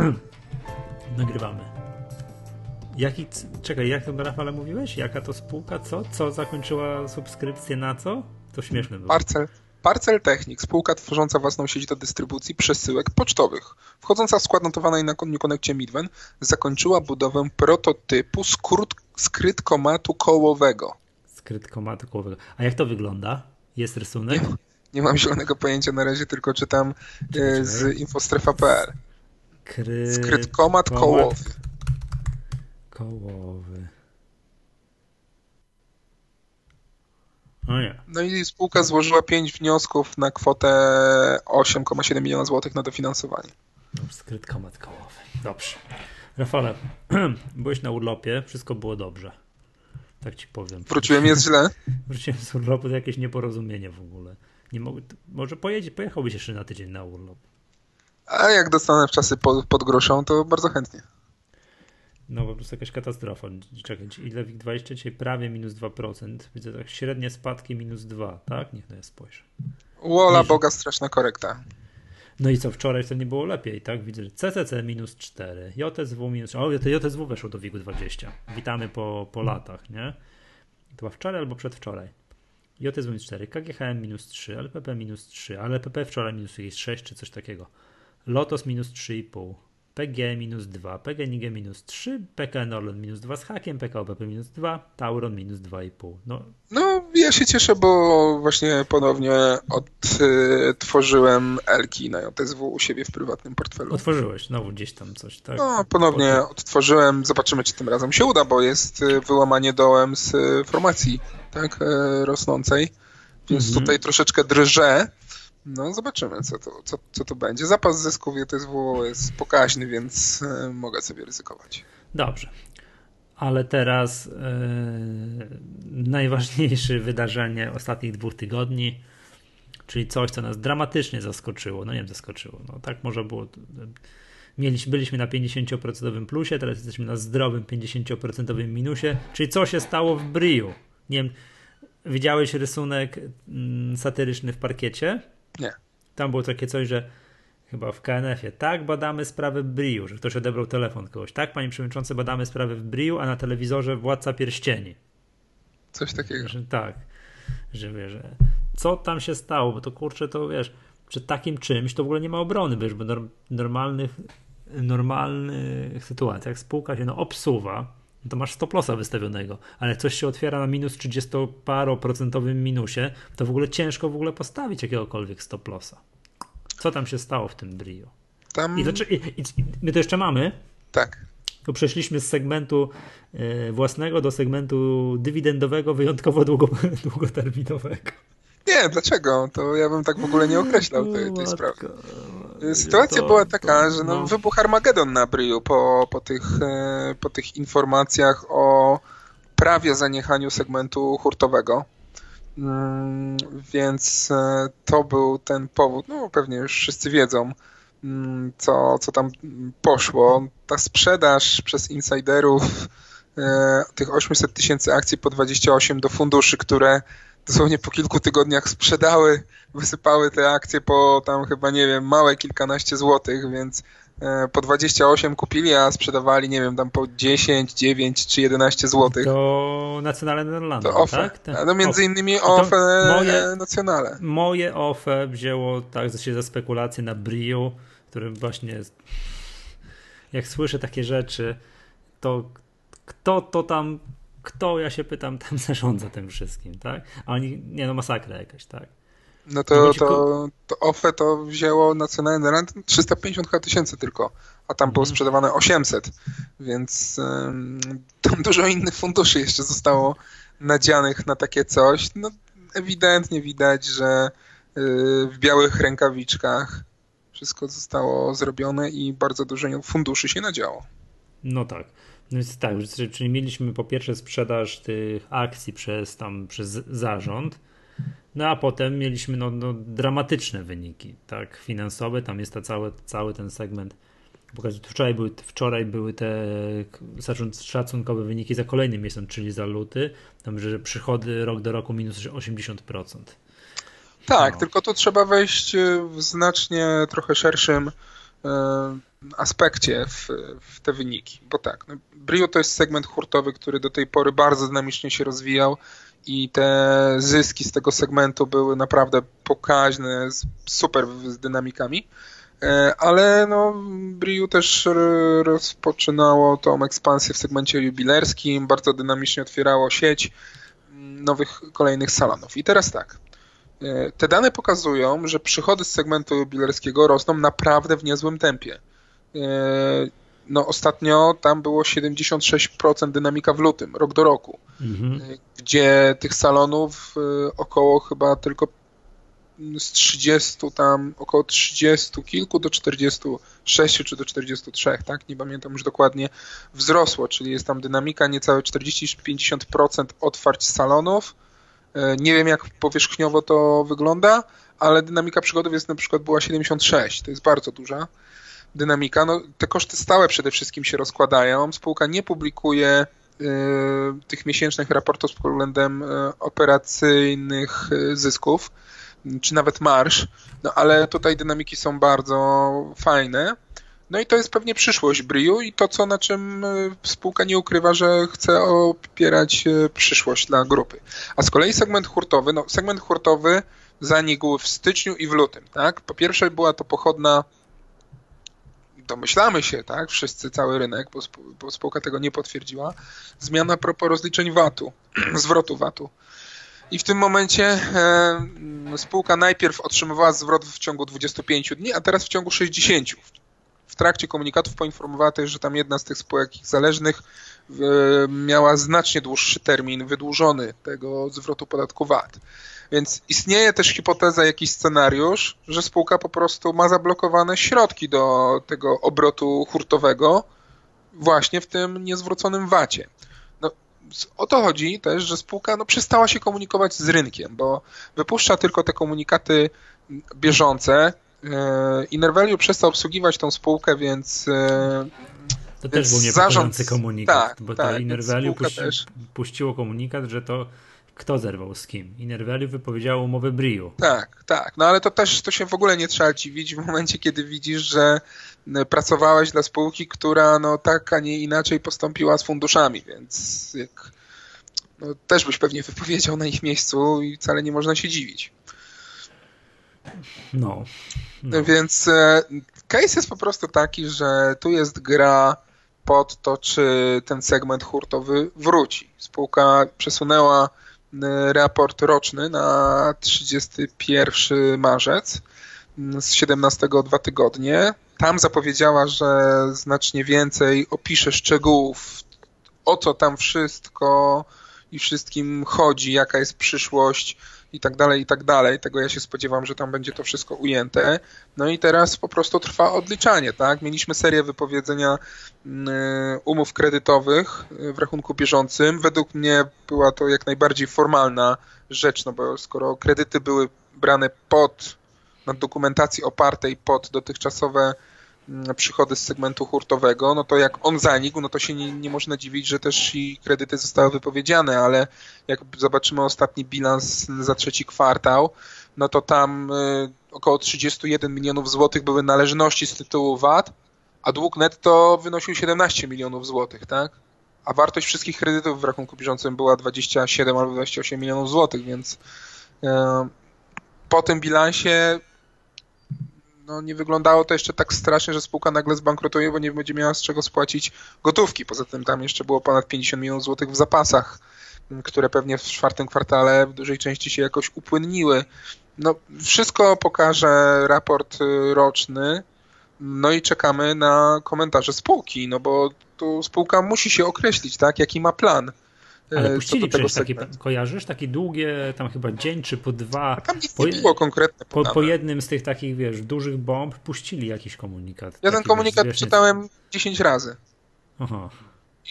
Nagrywamy. Jaki, czekaj, jak to Rafale mówiłeś? Jaka to spółka? Co? Co zakończyła subskrypcję na co? To śmieszne było. Parcel, Parcel Technik, spółka tworząca własną sieć do dystrybucji przesyłek pocztowych, wchodząca w skład notowanej na Newconnectie Midwen, zakończyła budowę prototypu skrót, skrytkomatu kołowego. Skrytkomatu kołowego. A jak to wygląda? Jest rysunek? Nie, nie mam zielonego pojęcia na razie, tylko czytam e, z infostrefa.pl. Kry... Skrytkomat kołowy. Kołowy. O nie. No i spółka złożyła 5 wniosków na kwotę 8,7 miliona złotych na dofinansowanie. Skrytkomat kołowy. Dobrze. Rafale, byłeś na urlopie, wszystko było dobrze. Tak ci powiem. Wróciłem, jest źle? Wróciłem z urlopu, to jakieś nieporozumienie w ogóle. Nie mogę, może pojedzie, pojechałbyś jeszcze na tydzień na urlop. A jak dostanę w czasy pod, pod groszą, to bardzo chętnie. No po prostu jakaś katastrofa. Czekaj, ile WIG20 dzisiaj prawie minus 2%. Widzę tak średnie spadki minus 2, tak? Niech no ja spojrzę. Łola Boga, straszna korekta. No i co, wczoraj to nie było lepiej, tak? Widzę, że CCC minus 4, JSW minus... O, JSW weszło do WIG-20. Witamy po, po latach, nie? To była wczoraj albo przedwczoraj. JSW minus 4, KGHM minus 3, LPP minus 3, ale LPP wczoraj minus 6 czy coś takiego. Lotos minus 3,5. PG minus 2, PGNiG minus 3, PKN Orlen minus 2 z hakiem, PKOBP minus 2, Tauron minus 2,5. No. no ja się cieszę, bo właśnie ponownie odtworzyłem Elki na JSW u siebie w prywatnym portfelu. Otworzyłeś znowu gdzieś tam coś, tak? No, ponownie odtworzyłem, zobaczymy czy tym razem się uda, bo jest y, wyłamanie dołem z y, formacji tak, y, rosnącej, więc mhm. tutaj troszeczkę drże, no, zobaczymy, co to, co, co to będzie. Zapas zysków JTSW jest pokaźny, więc y, mogę sobie ryzykować. Dobrze. Ale teraz yy, najważniejsze wydarzenie ostatnich dwóch tygodni, czyli coś, co nas dramatycznie zaskoczyło. No nie wiem, zaskoczyło. No tak może było. Mieliśmy, byliśmy na 50% plusie, teraz jesteśmy na zdrowym 50% minusie. Czyli co się stało w Briu? Nie wiem, widziałeś rysunek mm, satyryczny w parkiecie? Nie. Tam było takie coś, że chyba w KNF-ie, tak, badamy sprawę Briu, że ktoś odebrał telefon kogoś. Tak, panie przewodniczący, badamy sprawę w Briu, a na telewizorze Władca Pierścieni. Coś takiego. Że, tak, że wiesz, że co tam się stało, bo to kurczę, to wiesz, przed takim czymś to w ogóle nie ma obrony, wiesz, bo normalnych, normalnych sytuacjach spółka się no, obsuwa, to masz stop lossa wystawionego, ale coś się otwiera na minus 30-paroprocentowym minusie, to w ogóle ciężko w ogóle postawić jakiegokolwiek stop lossa. Co tam się stało w tym Brio? Tam... I, i, i, my to jeszcze mamy. Tak. To przeszliśmy z segmentu y, własnego do segmentu dywidendowego, wyjątkowo długo, długoterminowego. Nie, dlaczego? To ja bym tak w ogóle nie określał tej, tej sprawy. Sytuacja to, była taka, to, że no, no. wybuchł Armagedon na Bryu po, po, tych, e, po tych informacjach o prawie zaniechaniu segmentu hurtowego. Mm, więc e, to był ten powód, no pewnie już wszyscy wiedzą, mm, co, co tam poszło. Ta sprzedaż przez insiderów e, tych 800 tysięcy akcji po 28 do funduszy, które dosłownie po kilku tygodniach sprzedały, wysypały te akcje po tam chyba, nie wiem, małe kilkanaście złotych, więc e, po 28 kupili, a sprzedawali, nie wiem, tam po 10, 9 czy 11 złotych. To Nacjonale Nederlandu, to OFE. tak? No między innymi OFE moje, Nacjonale. Moje OFE wzięło tak się za spekulacje na Briu, którym właśnie jak słyszę takie rzeczy, to kto to tam kto, ja się pytam, tam zarządza tym wszystkim, tak? A oni, nie no, masakra jakaś, tak? No to, to, to OFE to wzięło Nacjonalny Rand 350 tysięcy tylko, a tam było mhm. sprzedawane 800, więc tam dużo innych funduszy jeszcze zostało nadzianych na takie coś. No ewidentnie widać, że y, w białych rękawiczkach wszystko zostało zrobione i bardzo dużo funduszy się nadziało. No tak. No więc tak, czyli mieliśmy po pierwsze sprzedaż tych akcji przez tam przez zarząd, no a potem mieliśmy no, no dramatyczne wyniki, tak, finansowe, tam jest ta cały, cały ten segment. Wczoraj były, wczoraj były te szacunkowe wyniki za kolejnym miesiąc, czyli za luty, tam, że przychody rok do roku minus 80%. Tak, no. tylko tu trzeba wejść w znacznie trochę szerszym aspekcie w, w te wyniki. Bo tak, no, Brio to jest segment hurtowy, który do tej pory bardzo dynamicznie się rozwijał i te zyski z tego segmentu były naprawdę pokaźne, super z dynamikami. E, ale no, Briu też rozpoczynało tą ekspansję w segmencie jubilerskim, bardzo dynamicznie otwierało sieć nowych kolejnych salonów. I teraz tak, e, te dane pokazują, że przychody z segmentu jubilerskiego rosną naprawdę w niezłym tempie. E, no ostatnio tam było 76% dynamika w lutym, rok do roku, mhm. gdzie tych salonów około chyba tylko z 30 tam, około 30 kilku do 46 czy do 43, tak? Nie pamiętam już dokładnie, wzrosło, czyli jest tam dynamika niecałe 40-50% otwarć salonów. E, nie wiem jak powierzchniowo to wygląda, ale dynamika przychodów jest na przykład była 76, to jest bardzo duża dynamika. No, te koszty stałe przede wszystkim się rozkładają. Spółka nie publikuje y, tych miesięcznych raportów pod względem y, operacyjnych y, zysków czy nawet marsz, no ale tutaj dynamiki są bardzo fajne. No i to jest pewnie przyszłość Briu i to, co na czym spółka nie ukrywa, że chce opierać przyszłość dla grupy. A z kolei segment hurtowy, no segment hurtowy zanikł w styczniu i w lutym, tak? Po pierwsze była to pochodna domyślamy się, tak, wszyscy, cały rynek, bo, bo spółka tego nie potwierdziła, zmiana propos rozliczeń VAT-u, zwrotu VAT-u. I w tym momencie e, spółka najpierw otrzymywała zwrot w ciągu 25 dni, a teraz w ciągu 60. W trakcie komunikatów poinformowała też, że tam jedna z tych spółek zależnych e, miała znacznie dłuższy termin wydłużony tego zwrotu podatku VAT. Więc istnieje też hipoteza, jakiś scenariusz, że spółka po prostu ma zablokowane środki do tego obrotu hurtowego właśnie w tym niezwróconym VAT-ie o to chodzi też, że spółka no, przestała się komunikować z rynkiem, bo wypuszcza tylko te komunikaty bieżące. E, Innervalue przestał obsługiwać tą spółkę, więc e, to też był niepokojący komunikat, tak, bo tak, to puści, też... puściło komunikat, że to kto zerwał z kim. Innervalue wypowiedziało umowę Briu. Tak, tak, no ale to też to się w ogóle nie trzeba dziwić w momencie, kiedy widzisz, że pracowałeś dla spółki, która no tak, a nie inaczej postąpiła z funduszami, więc jak, no, też byś pewnie wypowiedział na ich miejscu i wcale nie można się dziwić. No. no. Więc e, case jest po prostu taki, że tu jest gra pod to, czy ten segment hurtowy wróci. Spółka przesunęła raport roczny na 31 marzec z 17 o dwa tygodnie. Tam zapowiedziała, że znacznie więcej opisze szczegółów, o co tam wszystko i wszystkim chodzi, jaka jest przyszłość i tak dalej, i tak dalej. Tego ja się spodziewam, że tam będzie to wszystko ujęte. No i teraz po prostu trwa odliczanie, tak? Mieliśmy serię wypowiedzenia mm, umów kredytowych w rachunku bieżącym. Według mnie była to jak najbardziej formalna rzecz, no bo skoro kredyty były brane pod na dokumentacji opartej pod dotychczasowe przychody z segmentu hurtowego, no to jak on zanikł, no to się nie, nie można dziwić, że też i kredyty zostały wypowiedziane, ale jak zobaczymy ostatni bilans za trzeci kwartał, no to tam y, około 31 milionów złotych były należności z tytułu VAT, a dług netto wynosił 17 milionów złotych, tak? A wartość wszystkich kredytów w rachunku bieżącym była 27 albo 28 milionów złotych, więc y, po tym bilansie no, nie wyglądało to jeszcze tak strasznie, że spółka nagle zbankrutuje, bo nie będzie miała z czego spłacić gotówki. Poza tym tam jeszcze było ponad 50 milionów złotych w zapasach, które pewnie w czwartym kwartale w dużej części się jakoś upłynniły. No, wszystko pokaże raport y, roczny, no i czekamy na komentarze spółki, no bo tu spółka musi się określić, tak, jaki ma plan. Ale e, puścili przecież takie, kojarzysz? Takie długie, tam chyba dzień czy po dwa. A tam nic po, nie było konkretne. Po, po, jednym z tych takich, wiesz, dużych bomb puścili jakiś komunikat. Ja ten komunikat wiesz, czytałem 10 razy. Aha.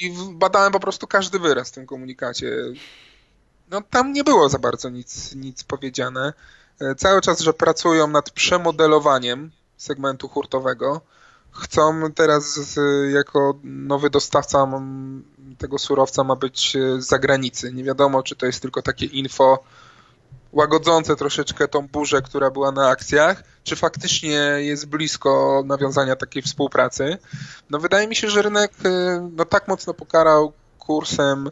I badałem po prostu każdy wyraz w tym komunikacie. No tam nie było za bardzo nic, nic powiedziane. E, cały czas, że pracują nad przemodelowaniem segmentu hurtowego. Chcą teraz jako nowy dostawca tego surowca ma być z zagranicy. Nie wiadomo, czy to jest tylko takie info łagodzące troszeczkę tą burzę, która była na akcjach, czy faktycznie jest blisko nawiązania takiej współpracy. No wydaje mi się, że rynek no, tak mocno pokarał kursem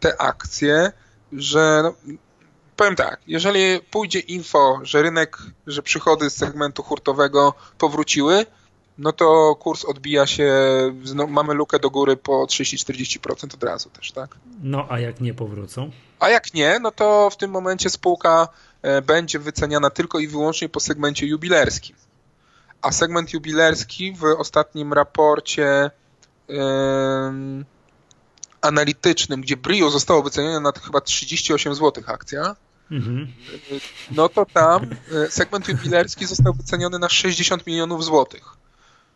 te akcje, że no, powiem tak, jeżeli pójdzie info, że rynek, że przychody z segmentu hurtowego powróciły, no to kurs odbija się, no, mamy lukę do góry po 30-40% od razu też, tak? No, a jak nie powrócą? A jak nie, no to w tym momencie spółka e, będzie wyceniana tylko i wyłącznie po segmencie jubilerskim. A segment jubilerski w ostatnim raporcie yy, analitycznym, gdzie Brio zostało wycenione na chyba 38 zł akcja, mhm. no to tam e, segment jubilerski został wyceniony na 60 milionów złotych.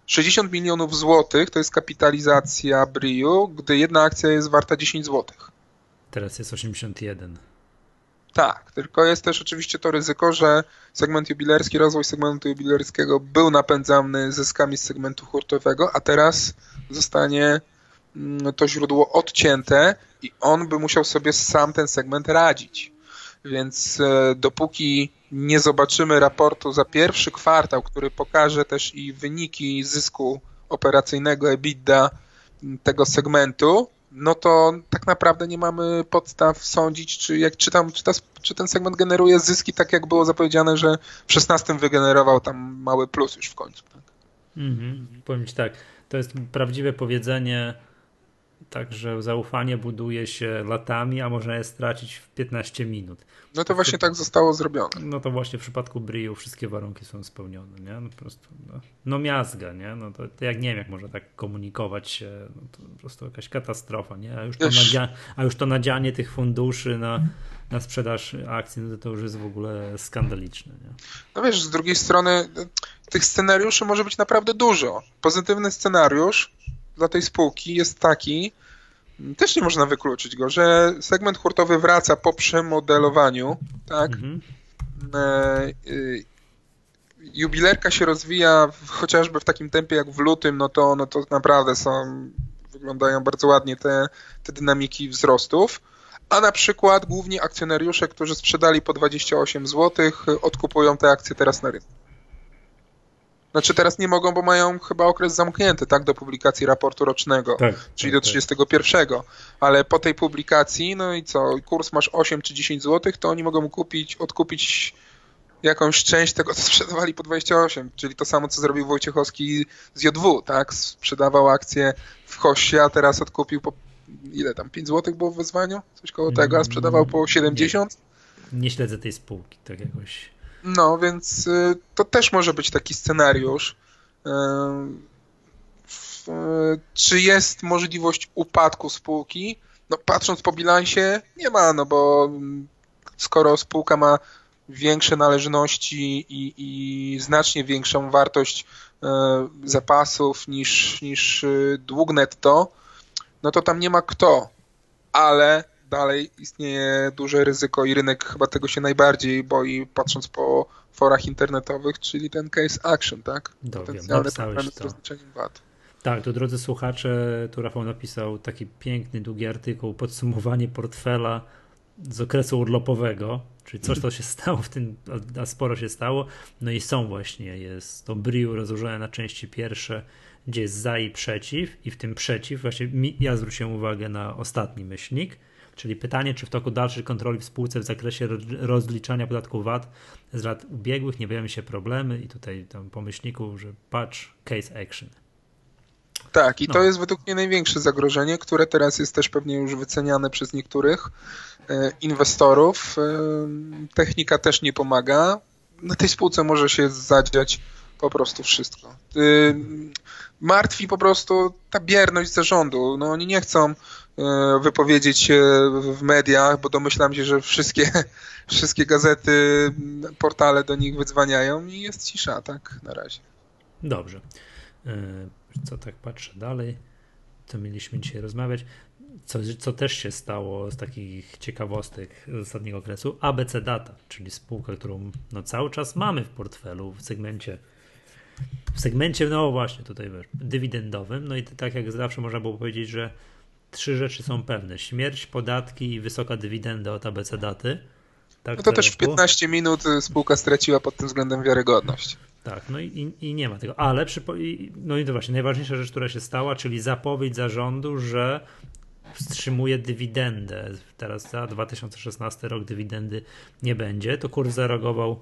60 milionów złotych to jest kapitalizacja Briu, gdy jedna akcja jest warta 10 złotych. Teraz jest 81. Tak, tylko jest też oczywiście to ryzyko, że segment jubilerski, rozwój segmentu jubilerskiego był napędzany zyskami z segmentu hurtowego, a teraz zostanie mm, to źródło odcięte i on by musiał sobie sam ten segment radzić. Więc e, dopóki nie zobaczymy raportu za pierwszy kwartał, który pokaże też i wyniki zysku operacyjnego EBITDA tego segmentu, no to tak naprawdę nie mamy podstaw sądzić, czy, jak, czy, ta, czy ten segment generuje zyski, tak jak było zapowiedziane, że w 16 wygenerował tam mały plus już w końcu. Tak? Mhm. Powiem Ci tak, to jest prawdziwe powiedzenie, Także zaufanie buduje się latami, a można je stracić w 15 minut. No to właśnie tak zostało zrobione. No to właśnie w przypadku Brio wszystkie warunki są spełnione, nie? No po prostu, no, no miazga, nie? No to, to, jak nie wiem, jak można tak komunikować się, no to po prostu jakaś katastrofa, nie? A już to, nadzia- a już to nadzianie tych funduszy na, na sprzedaż akcji, no to, to już jest w ogóle skandaliczne, nie? No wiesz, z drugiej strony tych scenariuszy może być naprawdę dużo. Pozytywny scenariusz dla tej spółki jest taki, też nie można wykluczyć go, że segment hurtowy wraca po przemodelowaniu, tak? Mhm. E, y, jubilerka się rozwija chociażby w takim tempie jak w lutym, no to, no to naprawdę są, wyglądają bardzo ładnie te, te dynamiki wzrostów. A na przykład głównie akcjonariusze, którzy sprzedali po 28 zł, odkupują te akcje teraz na rynku. Znaczy teraz nie mogą, bo mają chyba okres zamknięty, tak, do publikacji raportu rocznego, tak, czyli tak, do 31. Tak. Ale po tej publikacji, no i co, kurs masz 8 czy 10 zł, to oni mogą kupić, odkupić jakąś część tego, co sprzedawali po 28, czyli to samo, co zrobił Wojciechowski z JW, tak, sprzedawał akcje w Hoście, a teraz odkupił po ile tam, 5 zł było w wezwaniu? Coś koło tego, a sprzedawał po 70? Nie, nie śledzę tej spółki, tak jakoś no, więc y, to też może być taki scenariusz. Y, czy jest możliwość upadku spółki? No, patrząc po bilansie, nie ma, no bo mm, skoro spółka ma większe należności i, i znacznie większą wartość y, zapasów niż, niż dług netto, no to tam nie ma kto. Ale dalej istnieje duże ryzyko i rynek chyba tego się najbardziej boi, patrząc po forach internetowych, czyli ten case action, tak? Problemy z rozliczeniem VAT. Tak, to drodzy słuchacze, tu Rafał napisał taki piękny, długi artykuł, podsumowanie portfela z okresu urlopowego, czyli coś, co się stało w tym, a sporo się stało. No i są właśnie, jest to Briu rozłożone na części pierwsze, gdzie jest za i przeciw i w tym przeciw, właśnie ja zwróciłem uwagę na ostatni myślnik, Czyli pytanie, czy w toku dalszej kontroli w spółce w zakresie rozliczania podatku VAT z lat ubiegłych nie pojawią się problemy i tutaj tam pomyślniku, że patch case action. Tak, i no. to jest według mnie największe zagrożenie, które teraz jest też pewnie już wyceniane przez niektórych e, inwestorów. E, technika też nie pomaga. Na tej spółce może się zadziać po prostu wszystko. E, martwi po prostu ta bierność zarządu. No, oni nie chcą wypowiedzieć się w mediach, bo domyślam się, że wszystkie, wszystkie gazety, portale do nich wydzwaniają i jest cisza, tak, na razie. Dobrze. E, co tak patrzę dalej, co mieliśmy dzisiaj rozmawiać. Co, co też się stało z takich ciekawostek z ostatniego okresu, ABC Data, czyli spółka, którą no, cały czas mamy w portfelu w segmencie w segmencie, no właśnie tutaj dywidendowym, no i tak jak zawsze można było powiedzieć, że trzy rzeczy są pewne: śmierć, podatki i wysoka dywidenda od ABC daty. Tak, no to też w 15 minut spółka straciła pod tym względem wiarygodność. Tak, no i, i nie ma tego, ale przypo- no i to właśnie najważniejsza rzecz, która się stała, czyli zapowiedź zarządu, że wstrzymuje dywidendę. Teraz za 2016 rok dywidendy nie będzie. To kurs zareagował,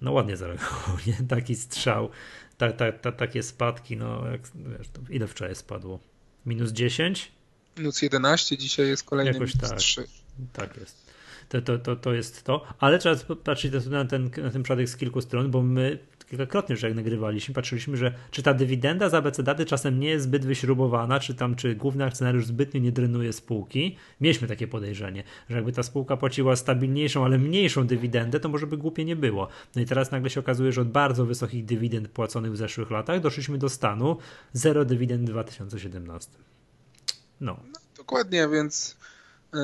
no ładnie zareagował, nie? Taki strzał, ta, ta, ta, takie spadki, no jak, wiesz, ile wczoraj spadło? Minus 10? Minus 11, dzisiaj jest kolejny Jakoś minus tak, 3. Tak jest. To, to, to, to jest to, ale trzeba patrzeć na ten, na ten przypadek z kilku stron, bo my kilkakrotnie już jak nagrywaliśmy, patrzyliśmy, że czy ta dywidenda z abecedady czasem nie jest zbyt wyśrubowana, czy tam, czy główny akcjonariusz zbytnio nie drenuje spółki. Mieliśmy takie podejrzenie, że jakby ta spółka płaciła stabilniejszą, ale mniejszą dywidendę, to może by głupie nie było. No i teraz nagle się okazuje, że od bardzo wysokich dywidend płaconych w zeszłych latach doszliśmy do stanu zero dywidend w 2017. No. no dokładnie, więc yy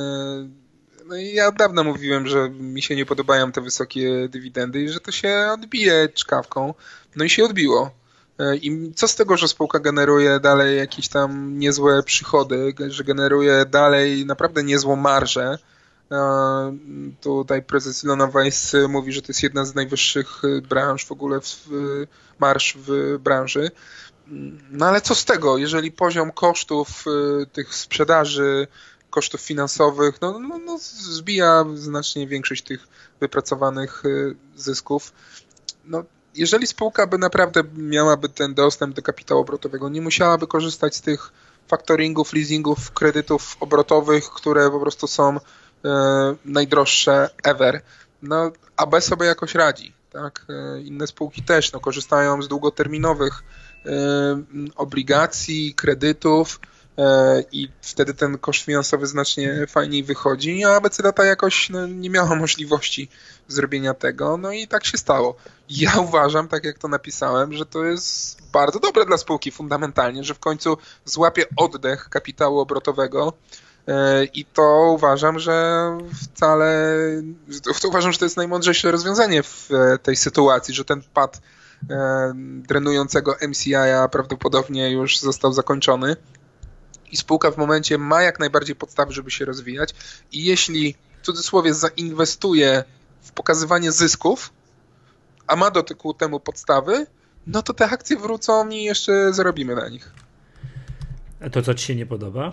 no i ja od dawna mówiłem, że mi się nie podobają te wysokie dywidendy i że to się odbije czkawką. No i się odbiło. E, I co z tego, że spółka generuje dalej jakieś tam niezłe przychody, że generuje dalej naprawdę niezłą marżę. E, tutaj prezes Ilona Weiss mówi, że to jest jedna z najwyższych branż w ogóle, w, marsz w branży. No ale co z tego, jeżeli poziom kosztów e, tych sprzedaży kosztów finansowych, no, no, no zbija znacznie większość tych wypracowanych y, zysków. No, jeżeli spółka by naprawdę miałaby ten dostęp do kapitału obrotowego, nie musiałaby korzystać z tych faktoringów, leasingów, kredytów obrotowych, które po prostu są e, najdroższe ever. No, AB sobie jakoś radzi. Tak? E, inne spółki też no, korzystają z długoterminowych obligacji, kredytów, E, i wtedy ten koszt finansowy znacznie fajniej wychodzi, a ABC Data jakoś no, nie miała możliwości zrobienia tego, no i tak się stało. Ja uważam, tak jak to napisałem, że to jest bardzo dobre dla spółki fundamentalnie, że w końcu złapie oddech kapitału obrotowego. E, i to uważam, że wcale, to uważam, że to jest najmądrzejsze rozwiązanie w e, tej sytuacji, że ten pad drenującego MCI-a prawdopodobnie już został zakończony i spółka w momencie ma jak najbardziej podstawy, żeby się rozwijać i jeśli w cudzysłowie zainwestuje w pokazywanie zysków, a ma do temu podstawy, no to te akcje wrócą i jeszcze zarobimy na nich. A to co ci się nie podoba?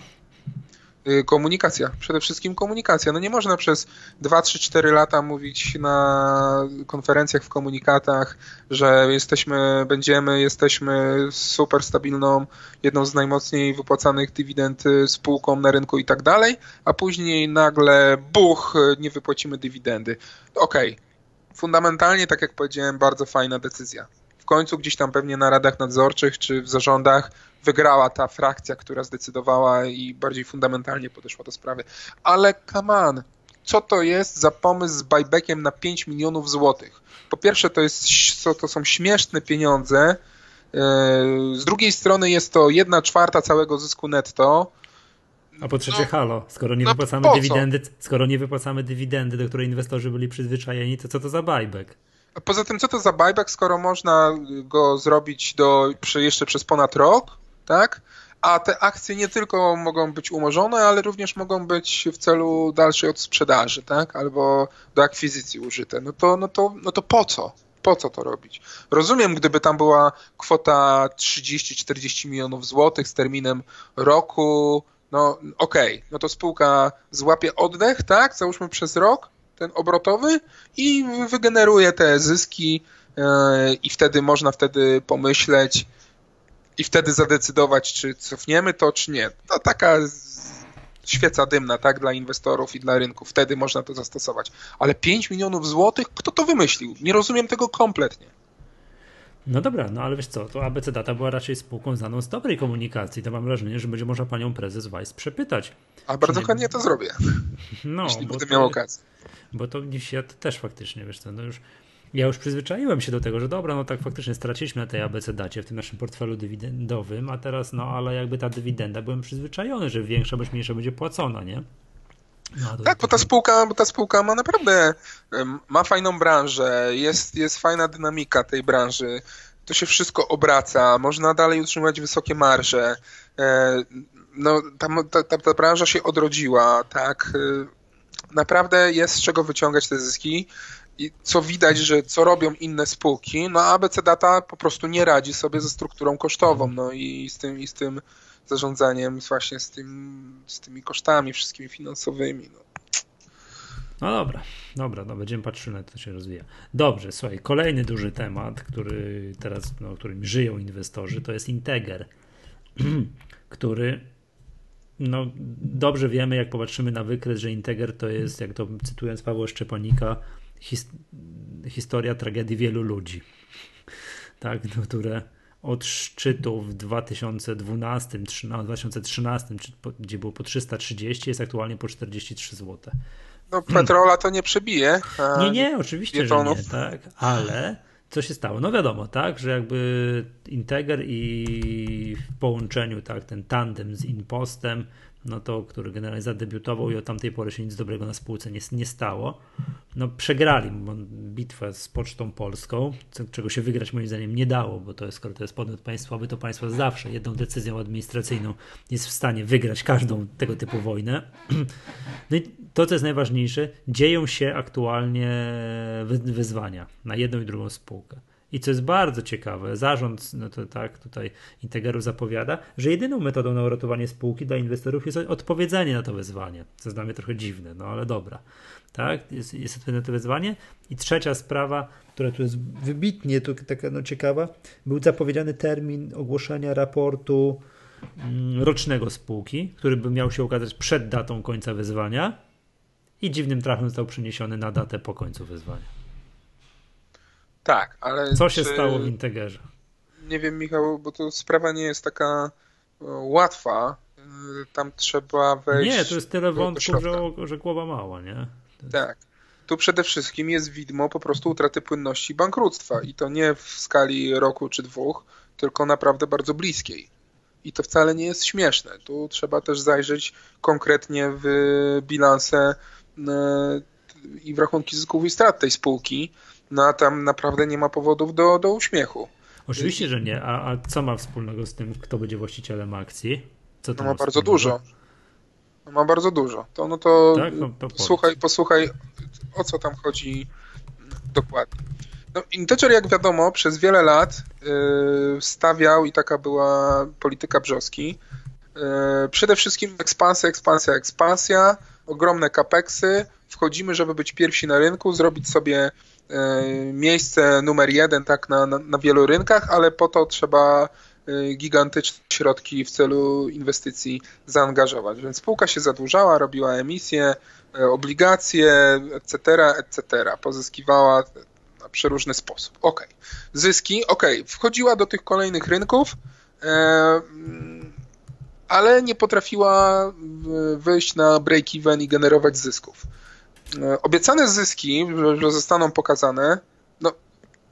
Y, komunikacja, przede wszystkim komunikacja. No nie można przez 2, 3, 4 lata mówić na konferencjach, w komunikatach, że jesteśmy, będziemy, jesteśmy super stabilną, jedną z najmocniej wypłacanych dywidend y, spółką na rynku i tak dalej, a później nagle buch, y, nie wypłacimy dywidendy. Okej, okay. fundamentalnie, tak jak powiedziałem, bardzo fajna decyzja w końcu gdzieś tam pewnie na radach nadzorczych czy w zarządach wygrała ta frakcja, która zdecydowała i bardziej fundamentalnie podeszła do sprawy. Ale come on, co to jest za pomysł z buybackiem na 5 milionów złotych? Po pierwsze, to, jest, to są śmieszne pieniądze. E, z drugiej strony jest to jedna czwarta całego zysku netto. A po trzecie, no, halo, skoro nie, no wypłacamy dywidendy, skoro nie wypłacamy dywidendy, do której inwestorzy byli przyzwyczajeni, to co to za buyback? A poza tym, co to za buyback, skoro można go zrobić do, jeszcze przez ponad rok? Tak? A te akcje nie tylko mogą być umorzone, ale również mogą być w celu dalszej odsprzedaży, tak? Albo do akwizycji użyte. No to, no to, no to po co? Po co to robić? Rozumiem, gdyby tam była kwota 30-40 milionów złotych z terminem roku, no okej, okay. no to spółka złapie oddech, tak? Załóżmy przez rok, ten obrotowy i wygeneruje te zyski yy, i wtedy można wtedy pomyśleć, i wtedy zadecydować, czy cofniemy to, czy nie. To taka świeca dymna, tak, dla inwestorów i dla rynku. Wtedy można to zastosować. Ale 5 milionów złotych? Kto to wymyślił? Nie rozumiem tego kompletnie. No dobra, no ale wiesz co, to ABC Data była raczej spółką znaną z dobrej komunikacji. To mam wrażenie, że będzie można panią prezes Weiss przepytać. A bardzo nie... chętnie to zrobię. No, jeśli będę miał okazję. Bo to dzisiaj też faktycznie, wiesz co, no już ja już przyzwyczaiłem się do tego, że dobra, no tak faktycznie straciliśmy na tej ABC dacie w tym naszym portfelu dywidendowym, a teraz no ale jakby ta dywidenda, byłem przyzwyczajony, że większa bądź mniejsza będzie płacona, nie? No, tak, bo ta spółka, bo ta spółka ma naprawdę ma fajną branżę, jest, jest fajna dynamika tej branży, to się wszystko obraca, można dalej utrzymywać wysokie marże. E, no, ta, ta, ta branża się odrodziła, tak? naprawdę jest z czego wyciągać te zyski i co widać, że co robią inne spółki, no ABC Data po prostu nie radzi sobie ze strukturą kosztową, no i z tym, i z tym zarządzaniem, właśnie z, tym, z tymi kosztami wszystkimi finansowymi. No. No dobra, dobra, no będziemy patrzyli, jak to się rozwija. Dobrze, słuchaj, kolejny duży temat, który teraz, no, którym żyją inwestorzy, to jest Integer, który no, dobrze wiemy, jak popatrzymy na wykres, że Integer to jest, jak to cytując Pawła Szczepanika, his, historia tragedii wielu ludzi, tak, no, które od szczytu w 2012, 2013, gdzie było po 330, jest aktualnie po 43 zł. No petrola to nie przebije. Nie, nie, oczywiście, że nie, tak, ale co się stało? No wiadomo, tak, że jakby Integer i w połączeniu, tak, ten tandem z Impostem no to, który generalnie zadebiutował i od tamtej pory się nic dobrego na spółce nie, nie stało. No przegrali bitwę z Pocztą Polską, czego się wygrać moim zdaniem nie dało, bo to jest, skoro to jest podmiot państwowy, to państwo zawsze jedną decyzją administracyjną jest w stanie wygrać każdą tego typu wojnę. No i to, co jest najważniejsze, dzieją się aktualnie wyzwania na jedną i drugą spółkę. I co jest bardzo ciekawe, zarząd, no to tak tutaj Integeru zapowiada, że jedyną metodą na uratowanie spółki dla inwestorów jest odpowiedzenie na to wezwanie. Co jest dla mnie trochę dziwne, no ale dobra. Tak, jest, jest odpowiedź na to wezwanie. I trzecia sprawa, która tu jest wybitnie tu, taka no, ciekawa, był zapowiedziany termin ogłoszenia raportu mm, rocznego spółki, który by miał się ukazać przed datą końca wyzwania i dziwnym trafem został przeniesiony na datę po końcu wyzwania. Tak, ale. Co się czy... stało w Integerze? Nie wiem, Michał, bo to sprawa nie jest taka e, łatwa. E, tam trzeba wejść. Nie, to jest tyle wątków, że, że głowa mała, nie? Jest... Tak. Tu przede wszystkim jest widmo po prostu utraty płynności bankructwa i to nie w skali roku czy dwóch, tylko naprawdę bardzo bliskiej. I to wcale nie jest śmieszne. Tu trzeba też zajrzeć konkretnie w bilanse e, i w rachunki zysków i strat tej spółki no a tam naprawdę nie ma powodów do, do uśmiechu. Oczywiście, że nie. A, a co ma wspólnego z tym, kto będzie właścicielem akcji? Co to no ma, ma bardzo dużo. No ma bardzo dużo. To no to, tak? no, to słuchaj, posłuchaj, o co tam chodzi dokładnie. No, Integer, jak wiadomo, przez wiele lat yy, stawiał i taka była polityka Brzoski. Yy, przede wszystkim ekspansja, ekspansja, ekspansja, ogromne capeksy, wchodzimy, żeby być pierwsi na rynku, zrobić sobie miejsce numer jeden tak na, na, na wielu rynkach, ale po to trzeba e, gigantyczne środki w celu inwestycji zaangażować. Więc spółka się zadłużała, robiła emisje, e, obligacje, etc., etc., pozyskiwała na przeróżny sposób. Ok. Zyski, ok. Wchodziła do tych kolejnych rynków, ale nie potrafiła wyjść na break-even i generować zysków. E, obiecane zyski, że zostaną pokazane, no,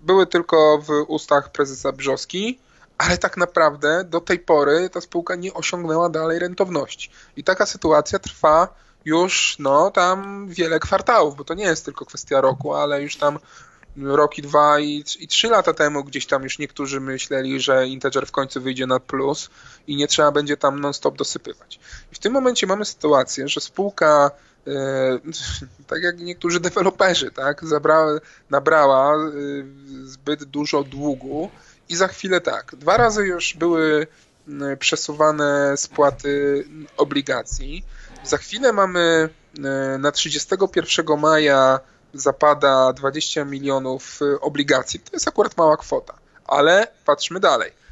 były tylko w ustach prezesa Brzoski, ale tak naprawdę do tej pory ta spółka nie osiągnęła dalej rentowności. I taka sytuacja trwa już no, tam wiele kwartałów, bo to nie jest tylko kwestia roku, ale już tam rok i dwa i, i trzy lata temu gdzieś tam już niektórzy myśleli, że Integer w końcu wyjdzie na plus i nie trzeba będzie tam non-stop dosypywać. I w tym momencie mamy sytuację, że spółka tak jak niektórzy deweloperzy, tak, zabrała, nabrała e, zbyt dużo długu i za chwilę tak, dwa razy już były przesuwane spłaty obligacji. Za chwilę mamy e, na 31 maja zapada 20 milionów obligacji. To jest akurat mała kwota, ale patrzmy dalej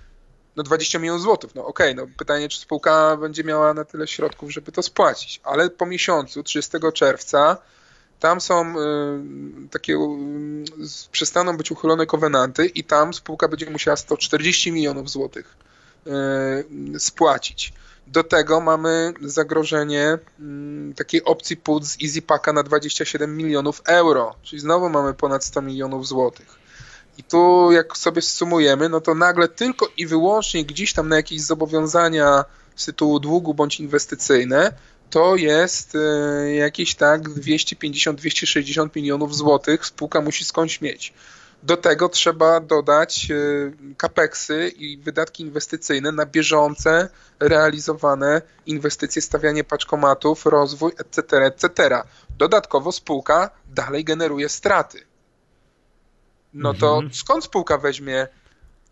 no 20 milionów złotych, no okej, okay, no pytanie, czy spółka będzie miała na tyle środków, żeby to spłacić, ale po miesiącu, 30 czerwca, tam są y, takie, y, przestaną być uchylone kowenanty i tam spółka będzie musiała 140 milionów złotych y, spłacić. Do tego mamy zagrożenie y, takiej opcji put z EasyPacka na 27 milionów euro, czyli znowu mamy ponad 100 milionów złotych. I tu jak sobie sumujemy, no to nagle tylko i wyłącznie gdzieś tam na jakieś zobowiązania z tytułu długu bądź inwestycyjne, to jest e, jakieś tak 250-260 milionów złotych spółka musi skądś mieć. Do tego trzeba dodać kapeksy i wydatki inwestycyjne na bieżące realizowane inwestycje, stawianie paczkomatów, rozwój, etc., etc. Dodatkowo spółka dalej generuje straty. No to mhm. skąd spółka weźmie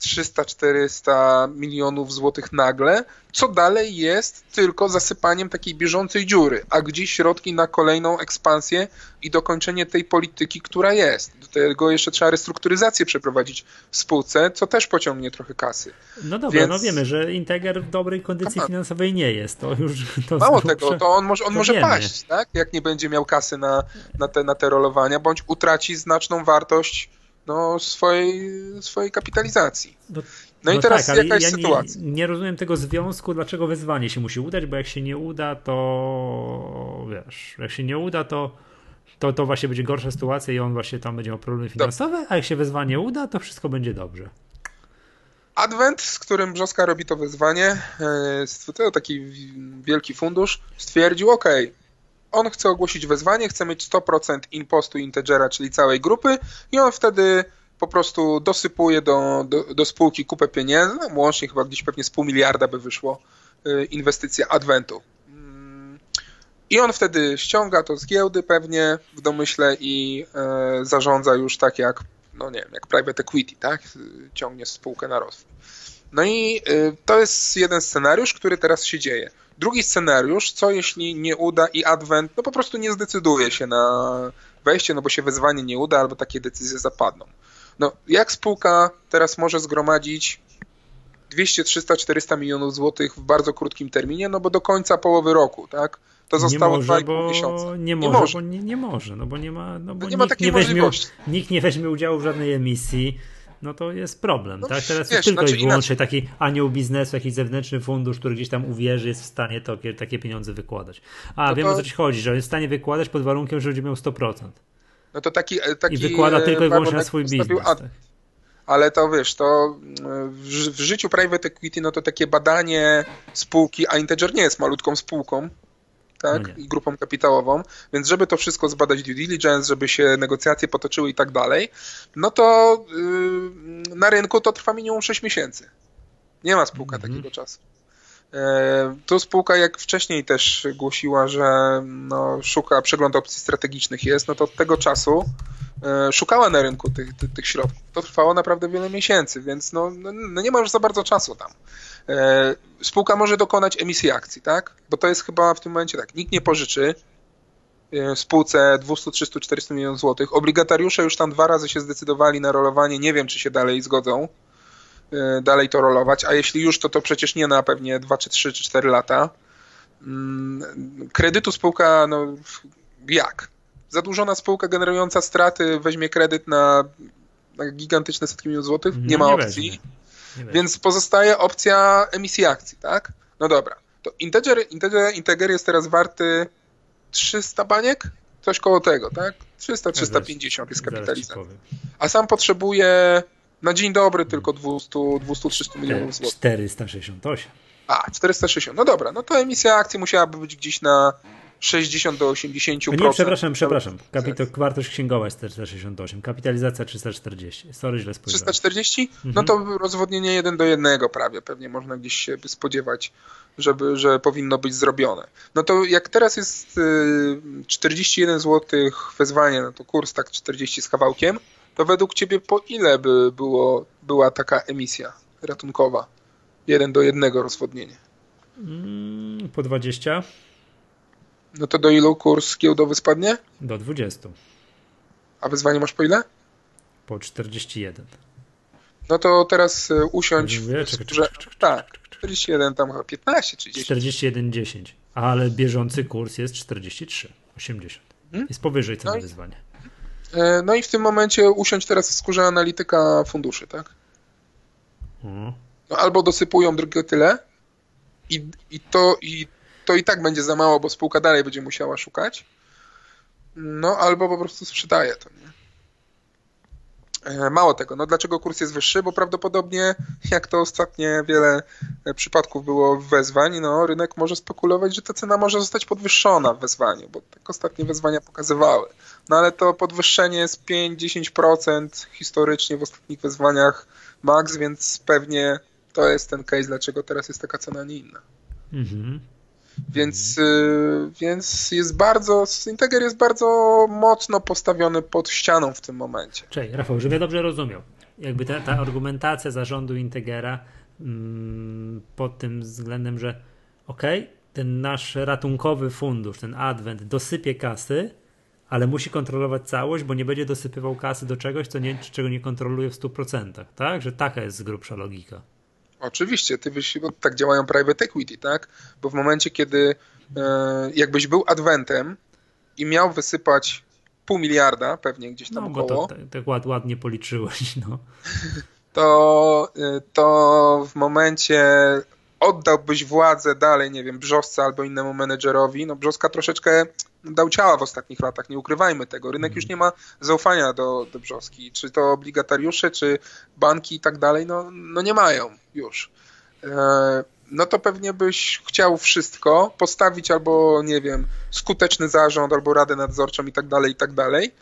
300-400 milionów złotych nagle, co dalej jest tylko zasypaniem takiej bieżącej dziury, a gdzie środki na kolejną ekspansję i dokończenie tej polityki, która jest. Do tego jeszcze trzeba restrukturyzację przeprowadzić w spółce, co też pociągnie trochę kasy. No dobra, Więc... no wiemy, że Integer w dobrej kondycji finansowej nie jest. To już to Mało tego, to on może, on może paść, tak? jak nie będzie miał kasy na, na, te, na te rolowania, bądź utraci znaczną wartość no, swojej, swojej kapitalizacji. No, no, i no teraz tak, jaka jest ja sytuacja? Nie, nie, rozumiem tego związku, dlaczego wezwanie się musi udać, bo jak się nie uda, to wiesz, jak się nie uda, to to, to właśnie będzie gorsza sytuacja i on właśnie tam będzie miał problemy finansowe, a jak się wezwanie uda, to wszystko będzie dobrze. Advent, z którym Brzoska robi to wezwanie, e, to taki wielki fundusz, stwierdził, ok, on chce ogłosić wezwanie, chce mieć 100% impostu integera, czyli całej grupy i on wtedy po prostu dosypuje do, do, do spółki kupę pieniędzy, no, łącznie chyba gdzieś pewnie z pół miliarda by wyszło y, inwestycja Adventu. Mm. I on wtedy ściąga to z giełdy pewnie w domyśle i e, zarządza już tak jak, no nie wiem, jak private equity, tak? Ciągnie spółkę na rozwój. No i y, to jest jeden scenariusz, który teraz się dzieje. Drugi scenariusz, co jeśli nie uda i Advent no po prostu nie zdecyduje się na wejście, no bo się wezwanie nie uda albo takie decyzje zapadną. No jak spółka teraz może zgromadzić 200, 300, 400 milionów złotych w bardzo krótkim terminie, no bo do końca połowy roku, tak? To zostało nie może, bo miesiąca. Nie może, nie może. Bo nie, nie może, no bo nie ma, no bo nie ma takiej nie weźmie, możliwości. Nikt nie weźmie udziału w żadnej emisji no to jest problem. No, tak? Teraz wiesz, jest tylko znaczy i wyłącznie taki anioł biznesu, jakiś zewnętrzny fundusz, który gdzieś tam uwierzy, jest w stanie to, takie pieniądze wykładać. A no wiem to... o co ci chodzi, że jest w stanie wykładać pod warunkiem, że będzie miał 100%. No to taki, e, taki I wykłada tylko i wyłącznie na swój biznes. Ad... Tak. Ale to wiesz, to w, w życiu private equity, no to takie badanie spółki, a Integer nie jest malutką spółką, tak? No I grupą kapitałową, więc żeby to wszystko zbadać due diligence, żeby się negocjacje potoczyły i tak dalej, no to yy, na rynku to trwa minimum 6 miesięcy. Nie ma spółka mm -hmm. takiego czasu. E, tu spółka, jak wcześniej też głosiła, że no, szuka, przegląd opcji strategicznych jest, no to od tego czasu e, szukała na rynku tych, tych, tych środków. To trwało naprawdę wiele miesięcy, więc no, no, no nie ma już za bardzo czasu tam. E, spółka może dokonać emisji akcji, tak? Bo to jest chyba w tym momencie tak. Nikt nie pożyczy e, spółce 200, 300, 400 milionów złotych. Obligatariusze już tam dwa razy się zdecydowali na rolowanie. Nie wiem, czy się dalej zgodzą e, dalej to rolować, a jeśli już, to to przecież nie na pewnie 2, czy 3, czy 4 lata. Mm, kredytu spółka, no jak? Zadłużona spółka generująca straty weźmie kredyt na, na gigantyczne setki milionów złotych? Nie, no, ma nie opcji. Weźmie. Więc pozostaje opcja emisji akcji, tak? No dobra. To Integer, Integer, Integer jest teraz warty 300 baniek? Coś koło tego, tak? 300, 350 jest kapitalizacja. A sam potrzebuje na dzień dobry tylko 200, 200-300 milionów złotych. 468. A, 460. No dobra, no to emisja akcji musiałaby być gdzieś na 60 do 80%. Nie, przepraszam, przepraszam. Kapito, wartość księgowa jest 468, kapitalizacja 340. Sorry, źle spojrzałem. 340? Mhm. No to rozwodnienie 1 do 1 prawie. Pewnie można gdzieś się spodziewać, żeby, że powinno być zrobione. No to jak teraz jest 41 zł wezwanie, no to kurs tak 40 z kawałkiem, to według ciebie po ile by było, była taka emisja ratunkowa? 1 do 1 rozwodnienie. Mm, po 20. No to do ilu kurs giełdowy spadnie? Do 20. A wyzwanie masz po ile? Po 41. No to teraz e, usiądź Mówię, czekaj, czekaj, czekaj, Tak, 41 tam chyba 15 czy 10. 41 10. Ale bieżący kurs jest 43 80. Hmm? Jest powyżej ceny no wyzwania. E, no i w tym momencie usiądź teraz w skórze analityka funduszy, tak? Hmm. No albo dosypują drugie tyle i, i to i to i tak będzie za mało, bo spółka dalej będzie musiała szukać. No, albo po prostu sprzedaje to, nie? E, mało tego, no dlaczego kurs jest wyższy? Bo prawdopodobnie, jak to ostatnie wiele e, przypadków było wezwań, no rynek może spekulować, że ta cena może zostać podwyższona w wezwaniu, bo tak ostatnie wezwania pokazywały. No ale to podwyższenie jest 5-10% historycznie w ostatnich wezwaniach max, więc pewnie to jest ten case, dlaczego teraz jest taka cena, nie inna. Mhm. Więc, y, więc jest bardzo, Integer jest bardzo mocno postawiony pod ścianą w tym momencie. Cześć, Rafał, żebym ja dobrze rozumiał. Jakby ta, ta argumentacja zarządu Integera mm, pod tym względem, że ok, ten nasz ratunkowy fundusz, ten Advent dosypie kasy, ale musi kontrolować całość, bo nie będzie dosypywał kasy do czegoś, co nie, czego nie kontroluje w 100%, tak? Że taka jest grubsza logika. Oczywiście, ty byś, bo tak działają private equity, tak? Bo w momencie, kiedy e, jakbyś był adwentem i miał wysypać pół miliarda, pewnie gdzieś tam no, około. tak, tak ład, ładnie policzyłeś, no. To, e, to w momencie oddałbyś władzę dalej, nie wiem, Brzosce albo innemu menedżerowi, no Brzoska troszeczkę dał ciała w ostatnich latach, nie ukrywajmy tego. Rynek już nie ma zaufania do, do Brzoski. Czy to obligatariusze, czy banki i tak dalej, no, no nie mają już. E, no to pewnie byś chciał wszystko postawić albo, nie wiem, skuteczny zarząd, albo radę nadzorczą i tak dalej, i tak dalej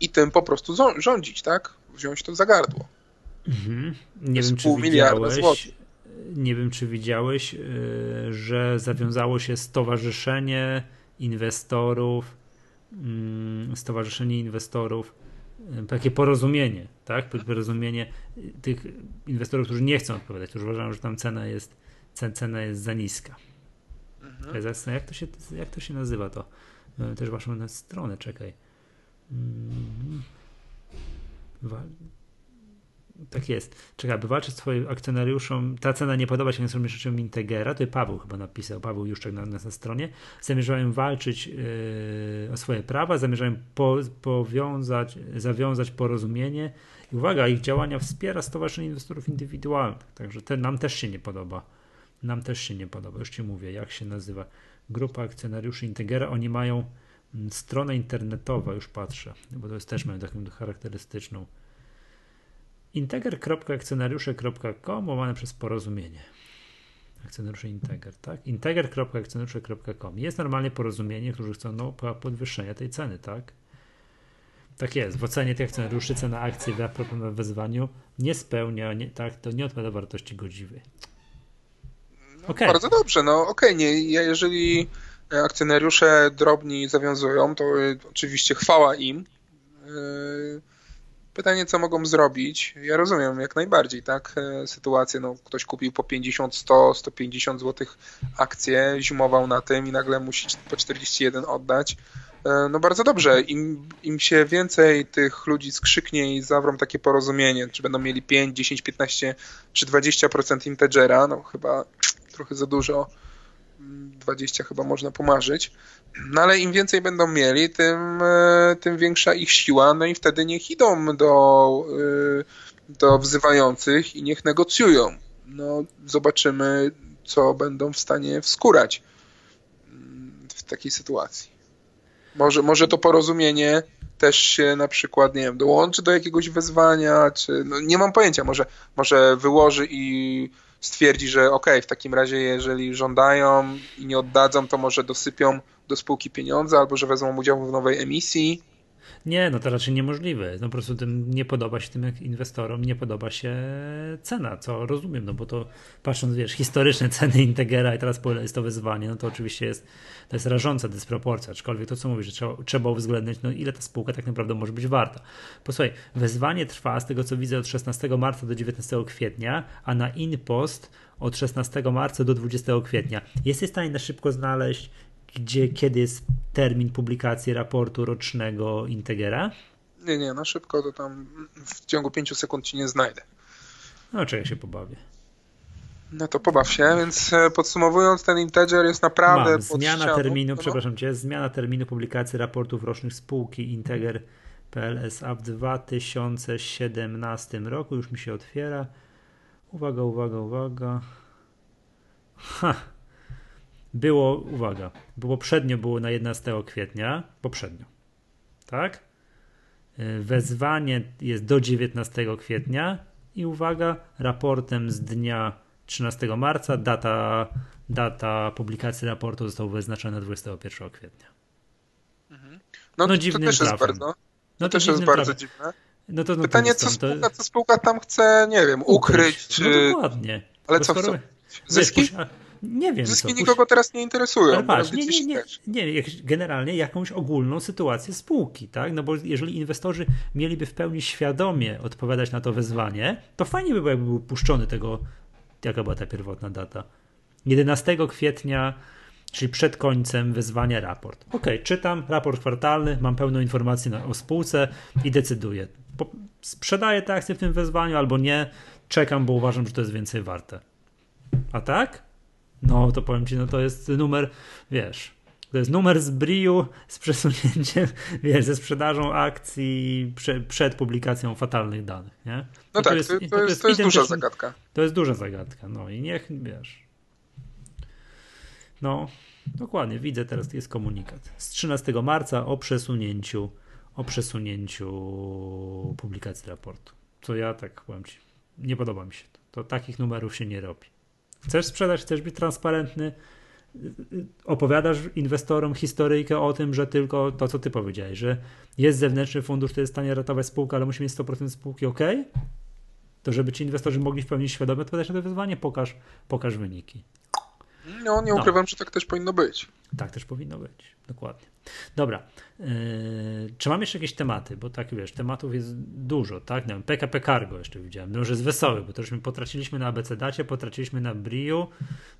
i tym po prostu rządzić, tak? Wziąć to za gardło. Mhm. Nie wiem, czy widziałeś, nie wiem, czy widziałeś, że zawiązało się stowarzyszenie inwestorów, mm, stowarzyszenie inwestorów, y, takie porozumienie, tak? Porozumienie tych inwestorów, którzy nie chcą odpowiadać, którzy uważają, że tam cena jest, cena jest za niska. Mhm. Jak, to się, jak to się nazywa to? Też waszą stronę, czekaj. Mm. Tak jest. Czekaj, aby walczyć z twoim akcjonariuszom, ta cena nie podoba się akcjonariuszom Integera, to Paweł chyba napisał, Paweł Juszczek na, na stronie, zamierzają walczyć yy, o swoje prawa, zamierzają po, powiązać, zawiązać porozumienie i uwaga, ich działania wspiera Stowarzyszenie Inwestorów Indywidualnych, także ten nam też się nie podoba. Nam też się nie podoba, już ci mówię, jak się nazywa. Grupa akcjonariuszy Integera, oni mają mm, stronę internetową, już patrzę, bo to jest też mają taką charakterystyczną integer.akcjonariusze.com łamane przez porozumienie. Akcjonariusze Integer, tak? integer.akcjonariusze.com. Jest normalnie porozumienie, którzy chcą no, podwyższenia tej ceny, tak? Tak jest. W ocenie tych akcjonariuszy cena akcji w proponowanym wezwaniu nie spełnia, nie, tak, to nie odpowiada wartości godziwej. No, okay. Bardzo dobrze, no okej, okay, nie, jeżeli akcjonariusze drobni zawiązują, to oczywiście chwała im. Yy Pytanie, co mogą zrobić? Ja rozumiem jak najbardziej, tak? E, sytuację, no, ktoś kupił po 50, 100, 150 zł akcje, zimował na tym i nagle musi po 41 oddać. E, no bardzo dobrze, im, im się więcej tych ludzi skrzyknie i zawrą takie porozumienie, czy będą mieli 5, 10, 15 czy 20% integera, no chyba trochę za dużo, 20 chyba można pomarzyć, no ale im więcej będą mieli, tym, e, tym większa ich siła, no i wtedy niech idą do, e, do wzywających i niech negocjują. No zobaczymy, co będą w stanie wskórać mm, w takiej sytuacji. Może, może to porozumienie też się na przykład, nie wiem, dołączy do jakiegoś wezwania, czy no nie mam pojęcia, może, może wyłoży i stwierdzi, że ok, w takim razie jeżeli żądają i nie oddadzą, to może dosypią do spółki pieniądze albo że wezmą udział w nowej emisji. Nie, no to raczej niemożliwe. No po prostu tym nie podoba się tym jak inwestorom, nie podoba się cena, co rozumiem, no bo to patrząc, wiesz, historyczne ceny Integera i teraz jest to wyzwanie, no to oczywiście jest, to jest rażąca dysproporcja, aczkolwiek to co mówisz, że trzeba, trzeba uwzględnić, no ile ta spółka tak naprawdę może być warta. Posłuchaj, wezwanie trwa, z tego co widzę, od 16 marca do 19 kwietnia, a na InPost od 16 marca do 20 kwietnia. Jesteś w stanie na szybko znaleźć gdzie, kiedy jest termin publikacji raportu rocznego Integera? Nie, nie, na szybko to tam w ciągu 5 sekund ci nie znajdę. No, czego się pobawię. No to pobaw się, więc e, podsumowując, ten Integer jest naprawdę. Mam, zmiana terminu, no. przepraszam cię, zmiana terminu publikacji raportów rocznych spółki Integer PLSA w 2017 roku. Już mi się otwiera. Uwaga, uwaga, uwaga. Ha było, uwaga, bo poprzednio było na 11 kwietnia, poprzednio, tak? Wezwanie jest do 19 kwietnia i uwaga, raportem z dnia 13 marca data, data publikacji raportu została wyznaczona 21 kwietnia. Mhm. No, no to, to też jest bardzo, no to też jest bardzo dziwne. No to, no Pytanie, co spółka, co spółka tam chce, nie wiem, ukryć, ukryć. czy... No dokładnie. Ale Bo co skoro... Zyski? Wiesz, nie wiem. Zyski co, nikogo teraz nie interesują. Ale patrz, nie, nie, nie, nie, generalnie jakąś ogólną sytuację spółki, tak? No bo jeżeli inwestorzy mieliby w pełni świadomie odpowiadać na to wezwanie, to fajnie by było, jakby był puszczony tego, jaka była ta pierwotna data. 11 kwietnia, czyli przed końcem wezwania raport. Ok, czytam raport kwartalny, mam pełną informację o spółce i decyduję. Sprzedaję te akcje w tym wezwaniu albo nie, czekam, bo uważam, że to jest więcej warte. A tak? No to powiem ci, no to jest numer, wiesz, to jest numer z Briu z przesunięciem, wiesz, ze sprzedażą akcji prze, przed publikacją fatalnych danych, nie? No, no tak, to jest, to, to, to jest, to jest duża zagadka. To jest duża zagadka, no i niech, wiesz, no, dokładnie, widzę teraz, jest komunikat z 13 marca o przesunięciu, o przesunięciu publikacji raportu. Co ja tak powiem ci, nie podoba mi się to. To takich numerów się nie robi. Chcesz sprzedać, chcesz być transparentny, opowiadasz inwestorom historyjkę o tym, że tylko to, co ty powiedziałeś, że jest zewnętrzny fundusz, który jest w stanie ratować spółkę, ale musi mieć 100% spółki, ok? To żeby ci inwestorzy mogli w pełni świadomie odpowiadać na to wyzwanie, pokaż, pokaż wyniki. No, nie no. ukrywam, że tak też powinno być. Tak też powinno być, dokładnie. Dobra, yy, czy mam jeszcze jakieś tematy? Bo tak wiesz, tematów jest dużo, tak? Nie wiem, PKP Cargo jeszcze widziałem, no, że jest wesoły, bo to już my potraciliśmy na ABCDacie, potraciliśmy na Briu,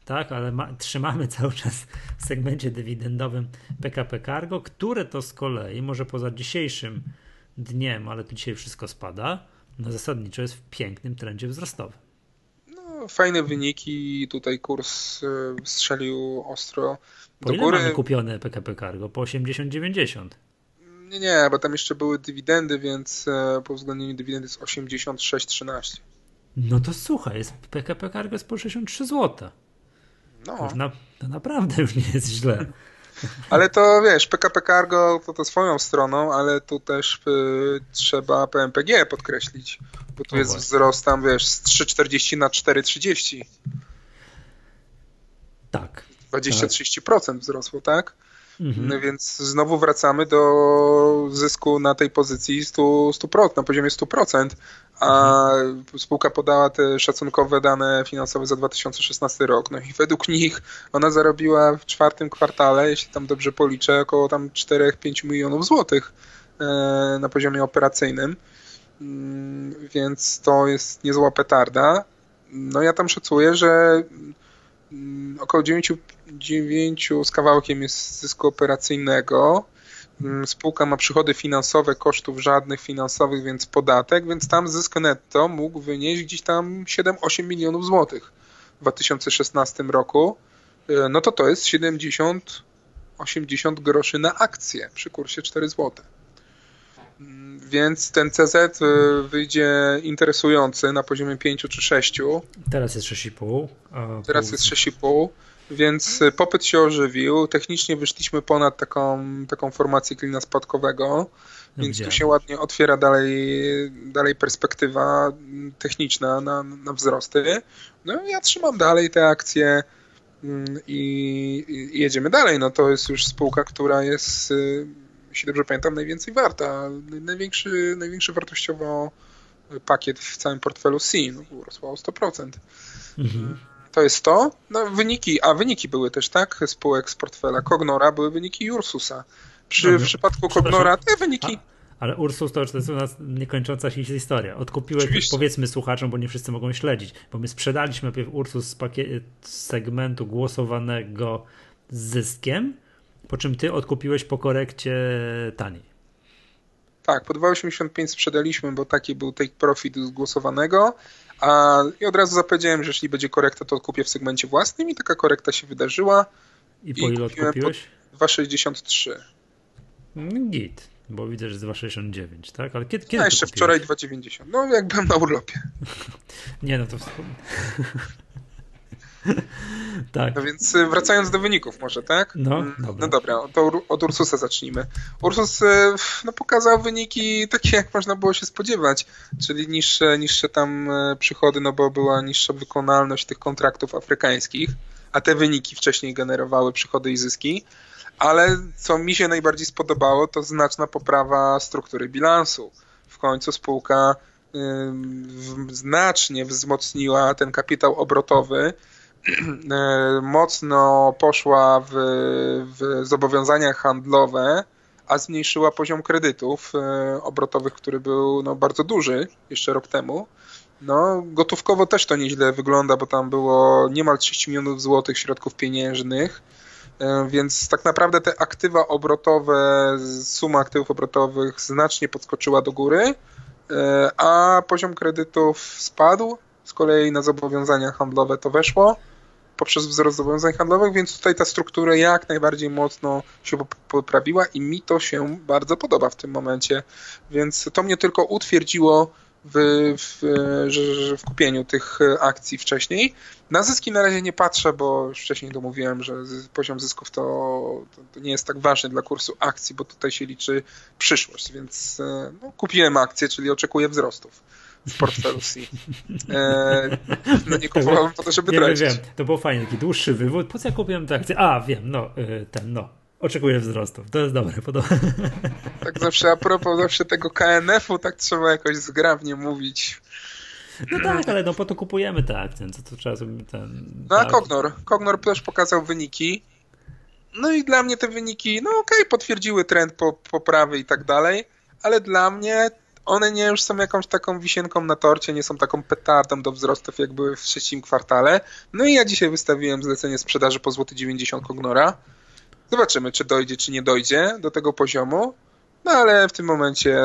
tak? Ale ma, trzymamy cały czas w segmencie dywidendowym PKP Cargo, które to z kolei, może poza dzisiejszym dniem, ale tu dzisiaj wszystko spada, no zasadniczo jest w pięknym trendzie wzrostowym fajne wyniki, tutaj kurs e, strzelił ostro do po góry. mamy kupione PKP Cargo? Po 80-90? Nie, nie, bo tam jeszcze były dywidendy, więc e, po uwzględnieniu dywidendy jest 86-13. No to słuchaj, jest PKP Cargo jest po 63 zł. No. Na, to naprawdę już nie jest źle. Ale to wiesz, PKP Cargo to, to swoją stroną, ale tu też y, trzeba PMPG podkreślić, bo tu o jest właśnie. wzrost tam, wiesz, z 3,40 na 4,30. Tak. 20-30% tak. wzrosło, tak? Mhm. No więc znowu wracamy do zysku na tej pozycji 100%, 100% na poziomie 100%, a mhm. spółka podała te szacunkowe dane finansowe za 2016 rok. No i według nich ona zarobiła w czwartym kwartale, jeśli tam dobrze policzę, około tam 4-5 milionów złotych e, na poziomie operacyjnym. Mm, więc to jest niezła petarda. No ja tam szacuję, że mm, około 9, 9 z kawałkiem jest zysku operacyjnego. Mm, spółka ma przychody finansowe, kosztów żadnych finansowych, więc podatek, więc tam zysk netto mógł wynieść gdzieś tam 7-8 milionów złotych w 2016 roku. E, no to to jest 70 80 groszy na akcję przy kursie 4 złote. Więc ten CZ y, wyjdzie interesujący na poziomie 5 czy 6. Teraz jest 6,5. Teraz jest 6,5. Więc y, popyt się ożywił. Technicznie wyszliśmy ponad taką, taką formację klina spadkowego, no więc tu się ładnie otwiera dalej, dalej perspektywa techniczna na, na wzrosty. No ja trzymam dalej te akcje mm, i, i jedziemy dalej. No to jest już spółka, która jest y, jeśli dobrze pamiętam, najwięcej warta. Największy, największy wartościowo pakiet w całym portfelu C, no, urosła o 100%. Mhm. To jest to. No, wyniki, a wyniki były też, tak, spółek z portfela Cognora, były wyniki Ursusa. Przy, no, w przypadku Cognora te wyniki... A. Ale Ursus to, to jest u nas niekończąca się historia. Odkupiłeś, Oczywiście. powiedzmy słuchaczom, bo nie wszyscy mogą śledzić, bo my sprzedaliśmy najpierw Ursus z, pakiet, z segmentu głosowanego z zyskiem, po czym ty odkupiłeś po korekcie taniej. Tak, po 2,85 sprzedaliśmy, bo taki był take profit zgłosowanego. A, I od razu zapowiedziałem, że jeśli będzie korekta, to odkupię w segmencie własnym i taka korekta się wydarzyła. I po I ile odkupiłeś? 2,63. Mm, git, bo widzę, że jest 2,69, tak? Ale kiedy, kiedy A jeszcze wczoraj 2,90. No jak byłem na urlopie. Nie, no to tak. No więc y, wracając do wyników może, tak? No, mm, dobra. No dobra, to od Ursusa zacznijmy. Ursus y, no, pokazał wyniki takie, jak można było się spodziewać, czyli niższe, niższe tam y, przychody, no bo była niższa wykonalność tych kontraktów afrykańskich, a te wyniki wcześniej generowały przychody i zyski. Ale co mi się najbardziej spodobało, to znaczna poprawa struktury bilansu. W końcu spółka znacznie wzmocniła ten kapitał obrotowy, mocno poszła w, w zobowiązania handlowe, a zmniejszyła poziom kredytów e, obrotowych, który był no, bardzo duży jeszcze rok temu. No, gotówkowo też to nieźle wygląda, bo tam było niemal 30 milionów złotych środków pieniężnych, e, więc tak naprawdę te aktywa obrotowe, suma aktywów obrotowych znacznie podskoczyła do góry, E, a poziom kredytów spadł, z kolei na zobowiązania handlowe to weszło poprzez wzrost zobowiązań handlowych, więc tutaj ta struktura jak najbardziej mocno się poprawiła i mi to się bardzo podoba w tym momencie, więc to mnie tylko utwierdziło w, w, w kupieniu tych akcji wcześniej. Na zyski na razie nie patrzę, bo już wcześniej to mówiłem, że poziom zysków to, to, nie jest tak ważny dla kursu akcji, bo tutaj się liczy przyszłość, więc e, no, kupiłem akcje, czyli oczekuję wzrostów w portfelu C. E, no nie kupowałem po to, żeby nie, tracić. Wiem, to było fajnie, taki dłuższy wywód. Po co ja kupiłem tę akcję? A, wiem, no, e, ten, no. Oczekuję wzrostów. To jest dobre, podoba. Tak zawsze a propos zawsze tego KNF-u, tak trzeba jakoś zgrabnie mówić. No tak, ale no po to kupujemy te akcje, co to trzeba sobie ten... No a tak. Kognor, Kognor też pokazał wyniki. No i dla mnie te wyniki, no okej, okay, potwierdziły trend po, poprawy i tak dalej, ale dla mnie one nie już są jakąś taką wisienką na torcie, nie są taką petardą do wzrostów, jak były w trzecim kwartale. No i ja dzisiaj wystawiłem zlecenie sprzedaży po złoty 90 Kognora. Zobaczymy, czy dojdzie, czy nie dojdzie do tego poziomu. No ale w tym momencie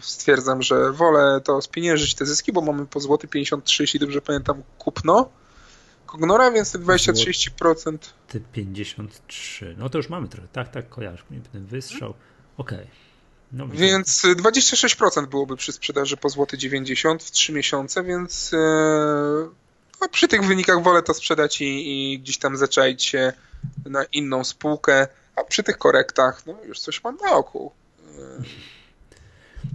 stwierdzam, że wolę to spieniężyć te zyski, bo mamy po złoty 53, jeśli dobrze pamiętam, kupno Kognora, więc te 20-30%. Ty 53. No to już mamy trochę. Tak, tak, kojarz. Ten wystrzał. Okej. Okay. No, więc 26% byłoby przy sprzedaży po złoty 90 w 3 miesiące, więc e, no, przy tych wynikach wolę to sprzedać i, i gdzieś tam zaczaić się na inną spółkę, a przy tych korektach no, już coś mam na oku.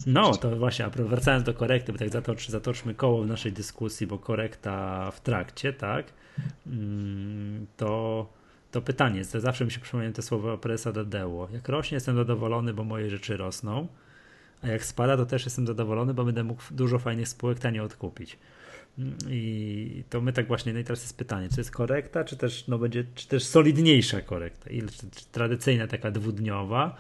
No, to właśnie, a wracając do korekty, bo tak zatocz, zatoczmy koło w naszej dyskusji, bo korekta w trakcie, tak, mm, to, to pytanie, zawsze mi się przypomina te słowa prezesa Dadeło. Jak rośnie, jestem zadowolony, bo moje rzeczy rosną, a jak spada, to też jestem zadowolony, bo będę mógł dużo fajnych spółek tanio odkupić. I to my tak właśnie, no i teraz jest pytanie, czy jest korekta, czy też, no będzie, czy też solidniejsza korekta, czy, czy tradycyjna taka dwudniowa,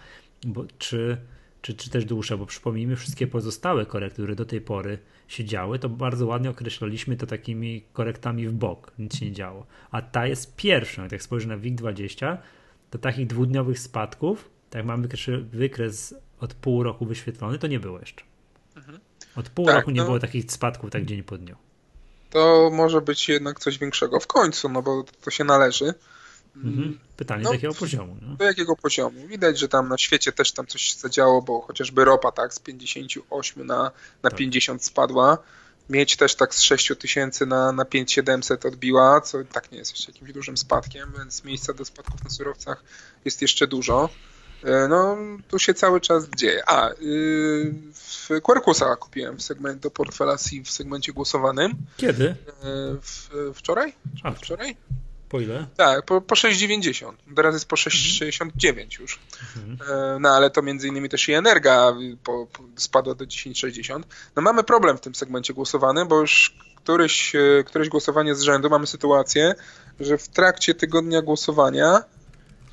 bo, czy, czy, czy też dłuższa, bo przypomnijmy, wszystkie pozostałe korekty, które do tej pory się działy, to bardzo ładnie określaliśmy to takimi korektami w bok, nic się nie działo. A ta jest pierwsza, jak spojrzy na WIG20, to takich dwudniowych spadków, tak mamy wykres od pół roku wyświetlony, to nie było jeszcze. Mhm. Od pół tak, roku nie no... było takich spadków tak dzień po dniu to może być jednak coś większego w końcu, no bo to się należy. Mhm. Pytanie, no, do jakiego poziomu? No? Do jakiego poziomu? Widać, że tam na świecie też tam coś się zadziało, bo chociażby ropa tak z 58 na, na tak. 50 spadła. Mieć też tak z 6 tysięcy na, na 5700 odbiła, co tak nie jest jeszcze jakimś dużym spadkiem, więc miejsca do spadków na surowcach jest jeszcze dużo. E, no, tu się cały czas dzieje. A, yy, w Quercusa kupiłem w segment, do portfela C w segmencie głosowanym. Kiedy? Yy, w, wczoraj? A, wczoraj? Po ile? Tak, po, po 6,90. Teraz jest po 6,69 mhm. już. Mhm. Yy, no ale to między innymi też i Energa po, po, spadła do 10,60. No mamy problem w tym segmencie głosowanym, bo już któryś, któreś głosowanie z rzędu mamy sytuację, że w trakcie tygodnia głosowania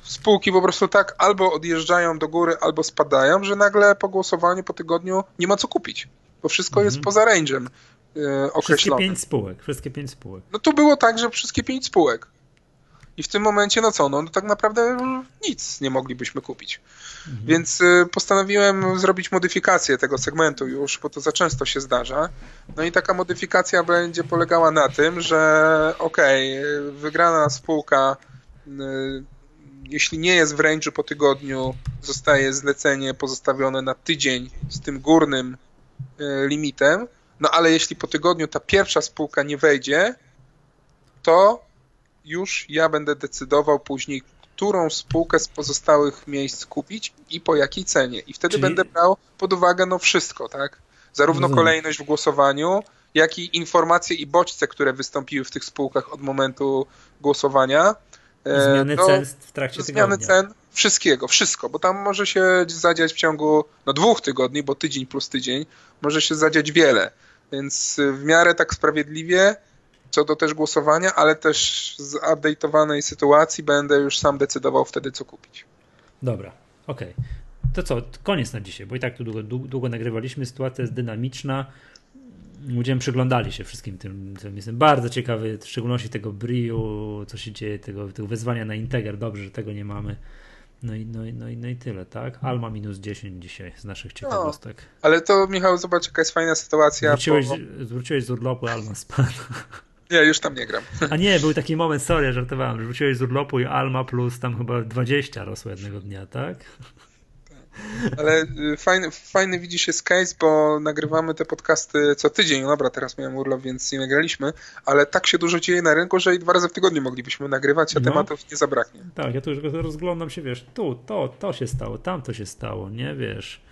spółki po prostu tak albo odjeżdżają do góry, albo spadają, że nagle po głosowaniu, po tygodniu nie ma co kupić, bo wszystko jest mhm. poza range'em określonym. Wszystkie pięć spółek, wszystkie pięć spółek. No tu było tak, że wszystkie pięć spółek. I w tym momencie, no co, no, no tak naprawdę nic nie moglibyśmy kupić. Mhm. Więc y, postanowiłem zrobić modyfikację tego segmentu już, bo to za często się zdarza. No i taka modyfikacja będzie polegała na tym, że okej, okay, wygrana spółka y, jeśli nie jest w range'u po tygodniu, zostaje zlecenie pozostawione na tydzień z tym górnym e, limitem, no ale jeśli po tygodniu ta pierwsza spółka nie wejdzie, to już ja będę decydował później, którą spółkę z pozostałych miejsc kupić i po jakiej cenie. I wtedy Czyli... będę brał pod uwagę no wszystko, tak? Zarówno Rozumiem. kolejność w głosowaniu, jak i informacje i bodźce, które wystąpiły w tych spółkach od momentu głosowania. E, zmiany no, cen w trakcie zmiany tygodnia. cen, wszystkiego, wszystko, bo tam może się zadziać w ciągu no, dwóch tygodni, bo tydzień plus tydzień, może się zadziać wiele. Więc w miarę tak sprawiedliwie co do też głosowania, ale też z update'owanej sytuacji będę już sam decydował wtedy, co kupić. Dobra, okej. Okay. To co, koniec na dzisiaj, bo i tak tu długo, długo nagrywaliśmy, sytuacja jest dynamiczna. Ludzie przyglądali się wszystkim tym, tym. Jestem bardzo ciekawy, w szczególności tego Briu, co się dzieje, tego, tego wezwania na Integer. Dobrze, że tego nie mamy. No i, no, i, no, i, no i tyle, tak? Alma minus 10 dzisiaj z naszych ciekawostek. No, ale to Michał, zobacz jaka jest fajna sytuacja. Zwróciłeś z urlopu, Alma spadła. Nie, już tam nie gram. A nie, był taki moment, sorry, żartowałem, wróciłeś z urlopu i Alma plus tam chyba 20 rosło jednego dnia, tak? Ale y, fajny, fajny widzisz jest case, bo nagrywamy te podcasty co tydzień. No dobra, teraz miałem urlop, więc nie nagraliśmy, ale tak się dużo dzieje na rynku, że i dwa razy w tygodniu moglibyśmy nagrywać, a no. tematów nie zabraknie. Tak, ja tu już rozglądam się, wiesz, tu, to, to się stało, tam to się stało, nie, wiesz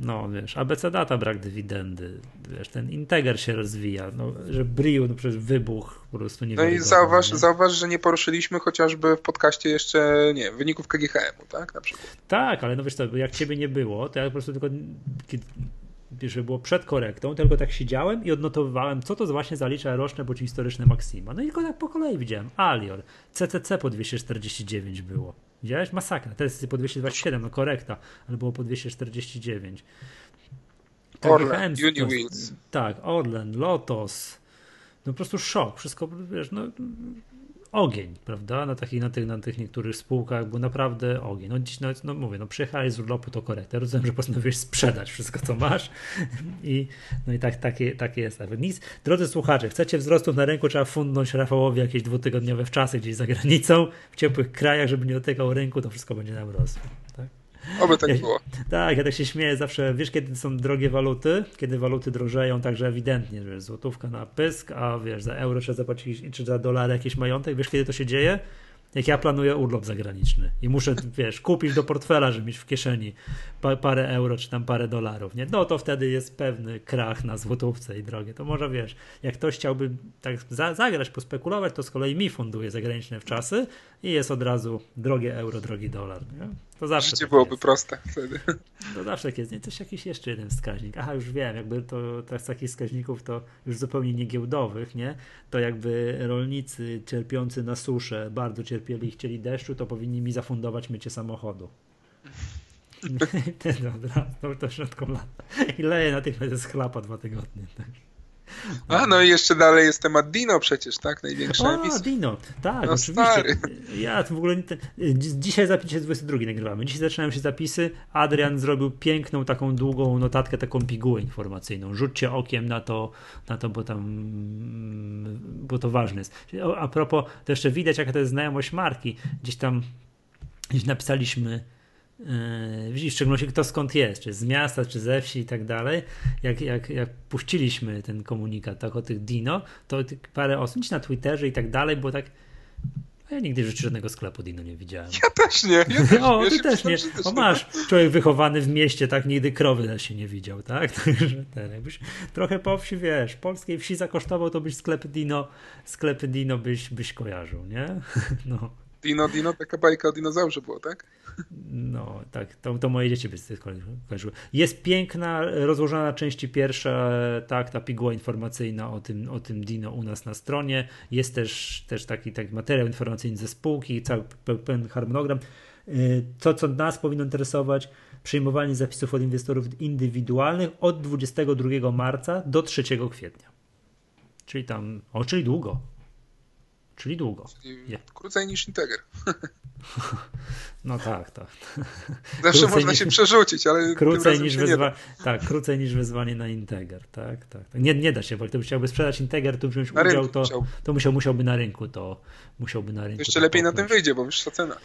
no wiesz, ABC data brak dywidendy, wiesz, ten Integer się rozwija, no, że Briu no przecież wybuch po prostu nie No i zauważ, nie? zauważ, że nie poruszyliśmy chociażby w podcaście jeszcze, nie wyników KGHM-u, tak, na przykład. Tak, ale no wiesz to, jak ciebie nie było, to ja po prostu tylko że było przed korektą, tylko tak siedziałem i odnotowywałem, co to właśnie zalicza roczne bądź historyczne maksima. No i tylko tak po kolei widziałem. Alior, CCC po 249 było. Widziałeś? Masakra. Teraz jest po 227, no korekta, ale było po 249. Tak, Orlen, Uniwheels. Tak, Orlen, Lotos. No po prostu szok. Wszystko, wiesz, no ogień, prawda, na takich, na tych, na tych niektórych spółkach, bo naprawdę ogień. No dziś, no, no mówię, no przyjechałeś z urlopu, to korektę. Rozumiem, że postanowiłeś sprzedać wszystko, co masz i no i tak, takie, takie jest. Nic. Drodzy słuchacze, chcecie wzrostów na rynku, trzeba fundnąć Rafałowi jakieś dwutygodniowe wczasy gdzieś za granicą, w ciepłych krajach, żeby nie dotykał rynku, to wszystko będzie nam rosło. Oby tak było. Tak, ja tak się śmieję zawsze. Wiesz, kiedy są drogie waluty? Kiedy waluty drożeją, także ewidentnie, że złotówka na pysk, a wiesz, za euro trzeba zapłacić, czy za dolar jakiś majątek. Wiesz, kiedy to się dzieje? jak ja planuję urlop zagraniczny i muszę, wiesz, kupić do portfela, żeby mieć w kieszeni parę euro czy tam parę dolarów, nie? No to wtedy jest pewny krach na złotówce i drogie. To może, wiesz, jak ktoś chciałby tak za zagrać, pospekulować, to z kolei mi funduje zagraniczne w czasy i jest od razu drogie euro, drogi dolar, nie? To zawsze Życie tak byłoby jest. proste wtedy. To zawsze tak jest. Nie, coś jakiś jeszcze jeden wskaźnik. Aha, już wiem, jakby to z takich wskaźników to już zupełnie niegiełdowych, nie? To jakby rolnicy cierpiący na suszę bardzo cierpieli i chcieli deszczu, to powinni mi zafundować mycie samochodu. Dobra, to, to środką lata. I leje natychmiast z chlapa dwa tygodnie. Tak. A, no i jeszcze dalej jest temat Dino przecież, tak? Największa o, emisja. Dino, tak, no oczywiście. Stary. Ja w ogóle dzisiaj zapis jest 22 nagrywamy. Dzisiaj zaczynają się zapisy. Adrian zrobił piękną taką długą notatkę, taką pigułę informacyjną. Rzućcie okiem na to, na to, bo tam bo to ważne jest. A propos, to jeszcze widać, jaka to jest znajomość marki. Gdzieś tam gdzieś napisaliśmy Yy, w szczególności kto skąd jest, czy z miasta, czy ze wsi i tak dalej. Jak, jak, jak puściliśmy ten komunikat tak, o tych Dino, to parę osób na Twitterze i tak dalej było tak. Ja nigdy w życiu żadnego sklepu Dino nie widziałem. Ja też nie. Ja też, o, ty też nie. O, masz człowiek wychowany w mieście, tak nigdy krowy się nie widział, tak? Także ten, jakbyś trochę po wsi, wiesz, polskiej wsi zakosztował, to byś sklepy Dino, sklepy Dino byś, byś kojarzył, nie? No. Dino, Dino, taka bajka o dinozaurze było, tak? No, tak, to, to moje dzieci by z. Jest piękna, rozłożona na części pierwsza, tak, ta piguła informacyjna o tym, o tym Dino u nas na stronie. Jest też, też taki, taki materiał informacyjny ze spółki, cały pełen harmonogram. Y, to, co nas powinno interesować, przyjmowanie zapisów od inwestorów indywidualnych od 22 marca do 3 kwietnia. Czyli tam, o, czyli długo. Czyli długo. Czyli krócej niż Integer. No tak, tak. Zawsze krócej można niż, się przerzucić, ale krócej niż, wyzwa- tak, krócej niż wezwanie na Integer. Tak, tak. Nie, nie da się, bo gdyby chciałby sprzedać Integer, to wziąć na udział, to, to musiał, musiałby na rynku to musiałby na rynku. Jeszcze lepiej na tym wyjdzie, bo wyższa cena.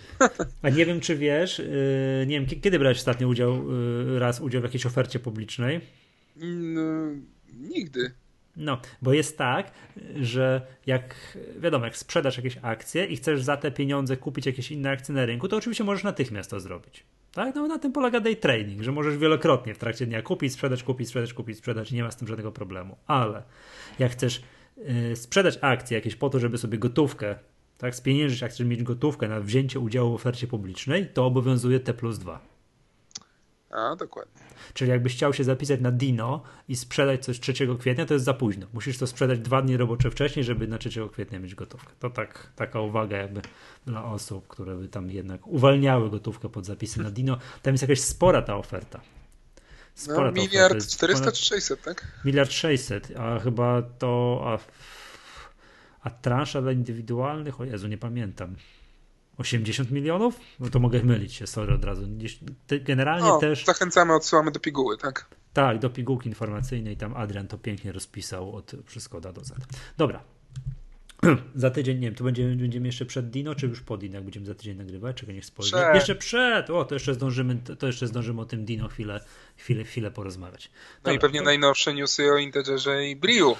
A nie wiem, czy wiesz, yy, nie wiem, kiedy brałeś ostatnio udział, yy, raz udział w jakiejś ofercie publicznej? No, nigdy. No, bo jest tak, że jak wiadomo, jak sprzedasz jakieś akcje i chcesz za te pieniądze kupić jakieś inne akcje na rynku, to oczywiście możesz natychmiast to zrobić. Tak? No na tym polega day trading, że możesz wielokrotnie w trakcie dnia kupić, sprzedać, kupić, sprzedać, kupić, sprzedać i nie ma z tym żadnego problemu. Ale jak chcesz yy, sprzedać akcje jakieś po to, żeby sobie gotówkę, tak, spieniężyć akcje, żeby mieć gotówkę na wzięcie udziału w ofercie publicznej, to obowiązuje T plus 2. A, dokładnie. Czyli jakbyś chciał się zapisać na Dino i sprzedać coś 3 kwietnia, to jest za późno. Musisz to sprzedać dwa dni robocze wcześniej, żeby na 3 kwietnia mieć gotówkę. To tak, taka uwaga jakby dla osób, które by tam jednak uwalniały gotówkę pod zapisy na Dino. Tam jest jakaś spora ta oferta. Spora no, miliard 400 czy 600, tak? Miliard 600, a chyba to... A, a transza dla indywidualnych? O Jezu, nie pamiętam. 80 milionów? No to mogę mylić się, sorry od razu. Generalnie o, też. Zachęcamy, odsyłamy do piguły, tak? Tak, do pigułki informacyjnej. Tam Adrian to pięknie rozpisał od wszystko da do Z. Dobra. za tydzień, nie wiem, to będziemy, będziemy jeszcze przed Dino, czy już po Dino, jak będziemy za tydzień nagrywać? Czego niech spojrzę. Przed. Jeszcze przed! O, to jeszcze zdążymy, to jeszcze zdążymy o tym Dino chwilę, chwilę, chwilę porozmawiać. Dobra, no i pewnie to... najnowsze newsy o Integerze i Briu.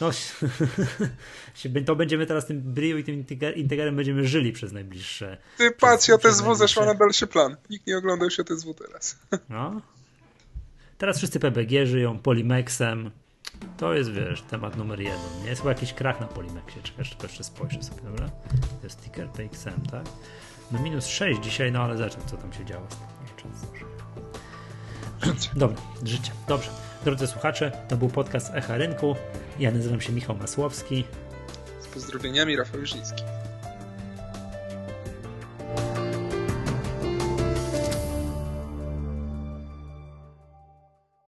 No, to będziemy teraz tym Brio i tym Integerem będziemy żyli przez najbliższe. Ty patrz, JTSW zeszła na dalszy plan. Nikt nie oglądał się JTSW teraz. No. Teraz wszyscy PBG żyją, Polimexem. To jest, wiesz, temat numer jeden. Nie jest chyba jakiś krach na Polimexie. Czekaj, jeszcze, jeszcze spojrzę sobie, dobra? To jest ticker PXM, tak? No minus 6 dzisiaj, no ale zacznę, co tam się działo. Dobra, życie. Dobrze. Drodzy słuchacze, to był podcast Echa Rynku. Ja nazywam się Michał Masłowski. Pozdrowieniami Rafał Juszyński.